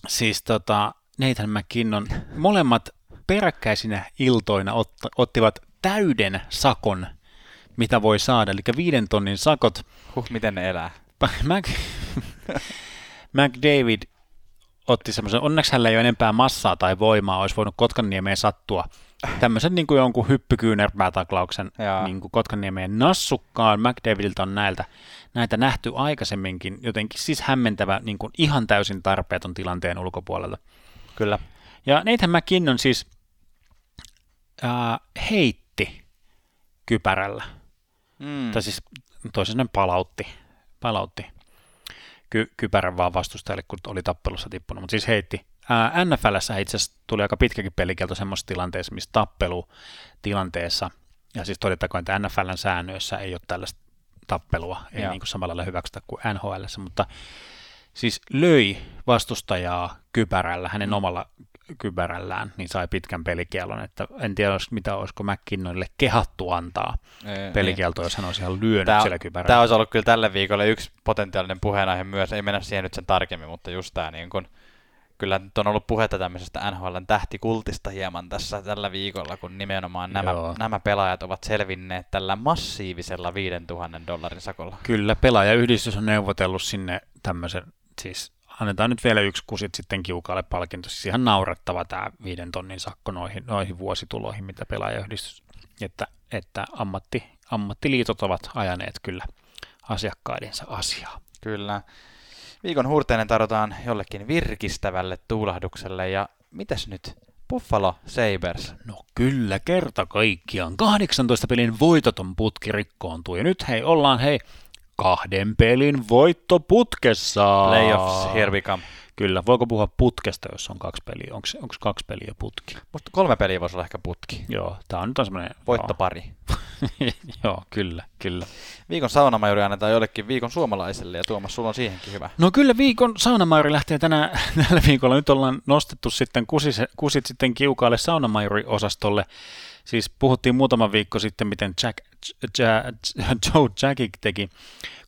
siis tota, Nathan McKinnon, molemmat peräkkäisinä iltoina otta, ottivat täyden sakon, mitä voi saada, eli viiden tonnin sakot. huh, miten ne elää? Mac, McDavid otti semmoisen, onneksi hänellä ei ole enempää massaa tai voimaa, olisi voinut Kotkaniemeen sattua. Tämmöisen niin kuin jonkun hyppykyynärpäätaklauksen niin kuin Kotkaniemeen nassukkaan. McDavidilta on näiltä, näitä nähty aikaisemminkin, jotenkin siis hämmentävä niin kuin ihan täysin tarpeeton tilanteen ulkopuolelta. Kyllä. Ja Nathan McKinnon siis ää, heitti kypärällä, Mm. tai siis toisin sanoen palautti, palautti ky- kypärän vaan vastustajalle, kun oli tappelussa tippunut, mutta siis heitti. Ää, NFLssä itse asiassa tuli aika pitkäkin pelikielto semmoisessa tilanteessa, missä tappelutilanteessa, ja siis todettakoon, että NFLn säännöissä ei ole tällaista tappelua, ei Joo. niin kuin samalla lailla hyväksytä kuin NHLssä, mutta siis löi vastustajaa kypärällä, hänen omalla kypärällään, niin sai pitkän pelikielon, että en tiedä, mitä olisiko McKinnonille kehattu antaa Ei, pelikielto, jos hän olisi ihan lyönyt Tämä, siellä kypärällä. tämä olisi ollut kyllä tälle viikolle yksi potentiaalinen puheenaihe myös, ei mennä siihen nyt sen tarkemmin, mutta just tämä niin kun, kyllä nyt on ollut puhetta tämmöisestä NHLn tähtikultista hieman tässä tällä viikolla, kun nimenomaan nämä, Joo. nämä pelaajat ovat selvinneet tällä massiivisella 5000 dollarin sakolla. Kyllä, pelaajayhdistys on neuvotellut sinne tämmöisen, siis annetaan nyt vielä yksi kusit sitten kiukaalle palkinto. Siis ihan naurettava tämä viiden tonnin sakko noihin, noihin vuosituloihin, mitä pelaajayhdistys, että, että ammatti, ammattiliitot ovat ajaneet kyllä asiakkaidensa asiaa. Kyllä. Viikon huurteinen tarjotaan jollekin virkistävälle tuulahdukselle ja mitäs nyt? Buffalo Sabres. No kyllä, kerta kaikkiaan. 18 pelin voitoton putki rikkoontuu. Ja nyt hei, ollaan hei kahden pelin voittoputkessa. Playoffs, here we come. Kyllä, voiko puhua putkesta, jos on kaksi peliä? Onko kaksi peliä putki? Musta kolme peliä voisi olla ehkä putki. Joo, tämä on nyt on semmoinen... Voittopari. Joo. kyllä, kyllä. Viikon saunamajuri annetaan jollekin viikon suomalaiselle ja Tuomas, sulla on siihenkin hyvä. No kyllä viikon saunamairi lähtee tänä, tällä viikolla. Nyt ollaan nostettu sitten kusit, kusit sitten kiukaalle saunamairi-osastolle. Siis puhuttiin muutama viikko sitten, miten Jack, Jack, Joe Jackick teki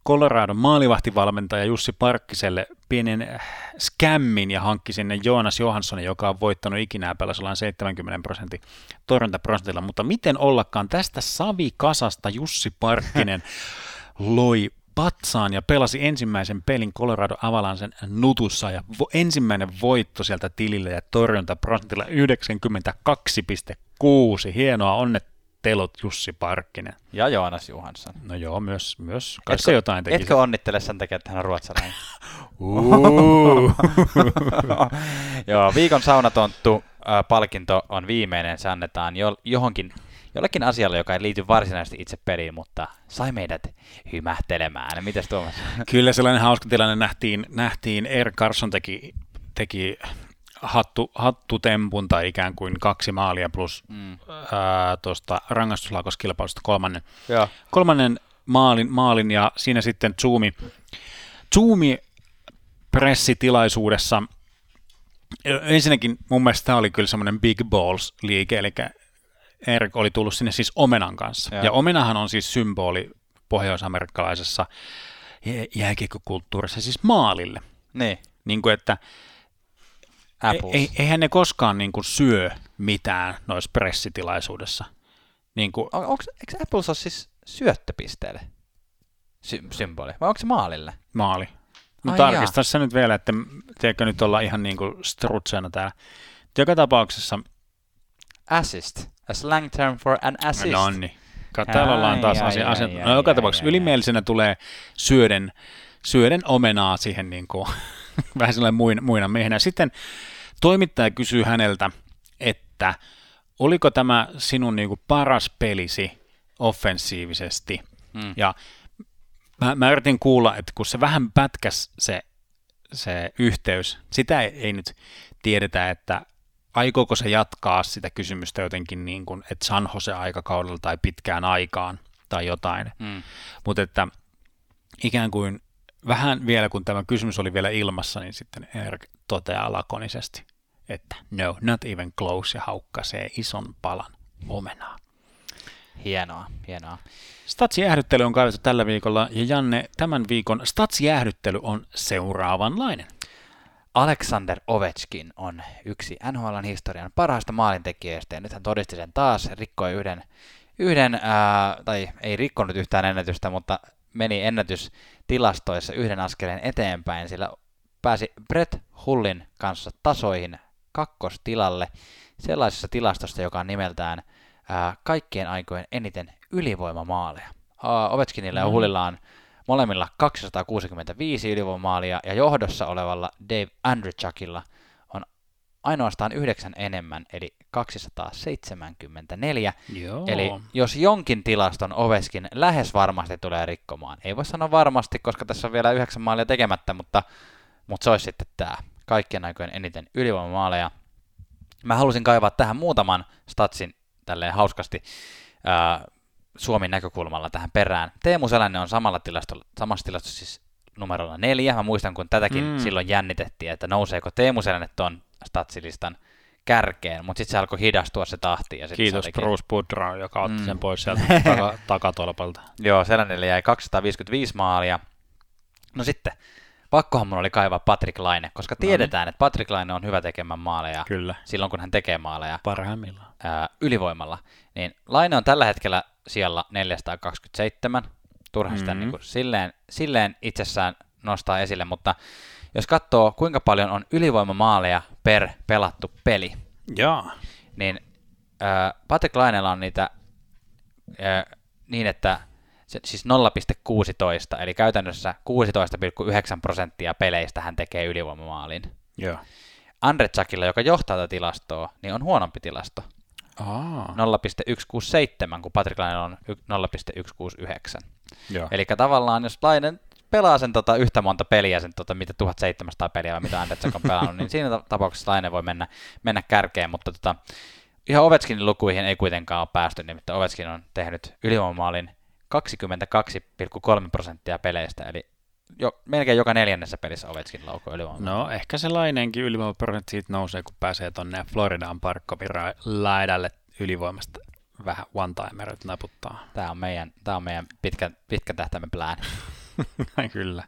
Coloradon maalivahtivalmentaja Jussi Parkkiselle pienen skämmin ja hankki sinne Joonas Johanssonin, joka on voittanut ikinä ollaan 70 prosentin torjuntaprosentilla. Mutta miten ollakaan tästä savikasasta Jussi Parkkinen loi patsaan ja pelasi ensimmäisen pelin Colorado Avalansen nutussa ja vo- ensimmäinen voitto sieltä tilille ja torjuntaprosentilla 92,6. Hienoa onnettelut Jussi Parkkinen. Ja Joonas Johansson. No joo, myös, myös kai se jotain teki. Etkö onnittele sen takia, että hän on ruotsalainen? Joo, viikon saunatonttu palkinto on viimeinen. Se annetaan jo, johonkin, jollekin asialle, joka ei liity varsinaisesti itse peliin, mutta sai meidät hymähtelemään. Mites Tuomas? Kyllä sellainen hauska tilanne nähtiin, nähtiin Air Carson teki, teki hattu, hattutempun tai ikään kuin kaksi maalia plus Mm. tuosta rangaistuslaukoskilpailusta kolmannen, Joo. kolmannen maalin, maalin ja siinä sitten Zoomi, Zoomi pressitilaisuudessa ensinnäkin mun mielestä tämä oli kyllä semmoinen big balls liike, eli Erik oli tullut sinne siis omenan kanssa. Joo. Ja omenahan on siis symboli pohjoisamerikkalaisessa jä- jääkiekkokulttuurissa siis maalille. Niin. Niin kuin, että Apples. ei, eihän ne koskaan niin kuin syö mitään noissa pressitilaisuudessa. Niin kuin, On, onks, eikö Apples ole siis syöttöpisteelle Sy- symboli? Vai onko se maalille? maali. No Ai tarkista se nyt vielä, että tiedätkö nyt olla ihan niin kuin strutseena täällä. Joka tapauksessa assist, a slang term for an assist. No niin. Täällä ollaan taas asia, ai, asia. ai, No joka tapauksessa ai, ylimielisenä tulee syöden, syöden omenaa siihen niin kuin, vähän sellainen muina, muina miehenä. Sitten toimittaja kysyy häneltä, että oliko tämä sinun niin kuin paras pelisi offensiivisesti. Mm. Ja mä, mä yritin kuulla, että kun se vähän pätkäs se, se yhteys, sitä ei, ei nyt tiedetä, että aikooko se jatkaa sitä kysymystä jotenkin niin kuin, että San Jose aikakaudella tai pitkään aikaan tai jotain. Mm. Mutta että ikään kuin vähän vielä, kun tämä kysymys oli vielä ilmassa, niin sitten Erik toteaa lakonisesti, että no, not even close ja haukkasee ison palan omenaa. Hienoa, hienoa. Statsijäähdyttely on kaivettu tällä viikolla ja Janne, tämän viikon statsijäähdyttely on seuraavanlainen. Alexander Ovechkin on yksi NHLn historian parhaista maalintekijöistä ja nyt hän todisti sen taas, rikkoi yhden, yhden ää, tai ei rikkonut yhtään ennätystä, mutta meni ennätystilastoissa yhden askeleen eteenpäin, sillä pääsi Brett Hullin kanssa tasoihin kakkostilalle sellaisessa tilastossa, joka on nimeltään ää, kaikkien aikojen eniten ylivoimamaaleja. Ovechkinilla ja Mm. Hullilla on molemmilla 265 ylivoimamaalia ja johdossa olevalla Dave Andrechakilla on ainoastaan yhdeksän enemmän, eli 274. Joo. Eli jos jonkin tilaston Oveskin lähes varmasti tulee rikkomaan, ei voi sanoa varmasti, koska tässä on vielä yhdeksän maalia tekemättä, mutta, mutta se olisi sitten tämä kaikkien aikojen eniten ylivoimamaaleja. Mä halusin kaivaa tähän muutaman statsin tälleen hauskasti ää, Suomen näkökulmalla tähän perään. Teemu Selänne on samalla tilastolla, samassa tilastossa siis numerolla neljä. Mä muistan, kun tätäkin Mm. silloin jännitettiin, että nouseeko Teemu Selänne ton statsilistan kärkeen, mutta sitten se alkoi hidastua se tahti. Ja sit Kiitos se Bruce Boudreau, joka otti Mm. sen pois sieltä taka, takatolpalta. Joo, Selännelle jäi 255 maalia. No sitten, pakkohan mun oli kaivaa Patrick Laine, koska No niin. tiedetään, että Patrick Laine on hyvä tekemään maaleja Kyllä, silloin, kun hän tekee maaleja parhaimmillaan. ää, ylivoimalla. Niin Laine on tällä hetkellä siellä 427. Turha sitä Mhm. niin kuin silleen, silleen itsessään nostaa esille, mutta jos katsoo, kuinka paljon on ylivoimamaaleja per pelattu peli, Jaa. niin ää, Patrick Lainella on niitä ää, niin, että se, siis 0,16, eli käytännössä 16,9 prosenttia peleistä hän tekee ylivoimamaalin. Joo. Andre Chakilla, joka johtaa tätä tilastoa, niin on huonompi tilasto. Aa. 0,167, kun Patrick Laine on y- 0,169. Joo. Eli tavallaan, jos Lainen pelaa sen tota, yhtä monta peliä, sen tota, mitä 1700 peliä vai mitä Chak on pelannut, niin siinä ta- tapauksessa Laine voi mennä, mennä kärkeen, mutta tota, ihan Ovechkinin lukuihin ei kuitenkaan ole päästy, nimittäin Ovechkin on tehnyt ylivoimamaalin 22,3 prosenttia peleistä, eli jo, melkein joka neljännessä pelissä Ovechkin laukoo ylivoimamaalin. No ehkä se lainenkin ylivoimaprosentti siitä nousee, kun pääsee tonne Floridaan Parkkovin ra- laidalle ylivoimasta vähän one-timerit naputtaa. Tämä on meidän, tämä on meidän pitkä, pitkä tähtäimen plan. Kyllä.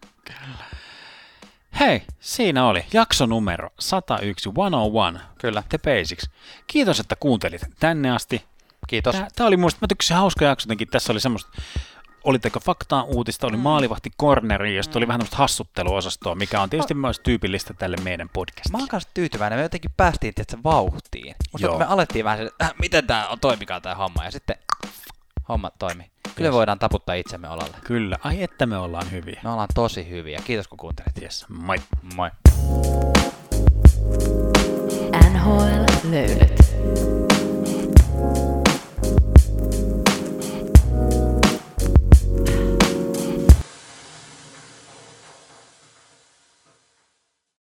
Hei, siinä oli jakso numero 101, 101, Kyllä, The Basics. Kiitos, että kuuntelit tänne asti. kiitos. Tää, tää oli muista, mä tykkäsin hauska jakso jotenkin. Tässä oli semmoista, olitteko faktaa uutista, oli maalivahti corneri, josta oli vähän tämmöistä hassutteluosastoa, mikä on tietysti myös tyypillistä tälle meidän Mä podcastille. oon kanssa tyytyväinen, me jotenkin päästiin tietysti vauhtiin. Musta Joo. me alettiin vähän se, että äh, miten tää on, toimikaa tää homma, ja sitten homma toimi. Kyllä Yes. voidaan taputtaa itsemme olalle. Kyllä, ai että me ollaan hyviä. Me ollaan tosi hyviä. Kiitos kun kuuntelit. Yes, moi. Moi. NHL-löydöt.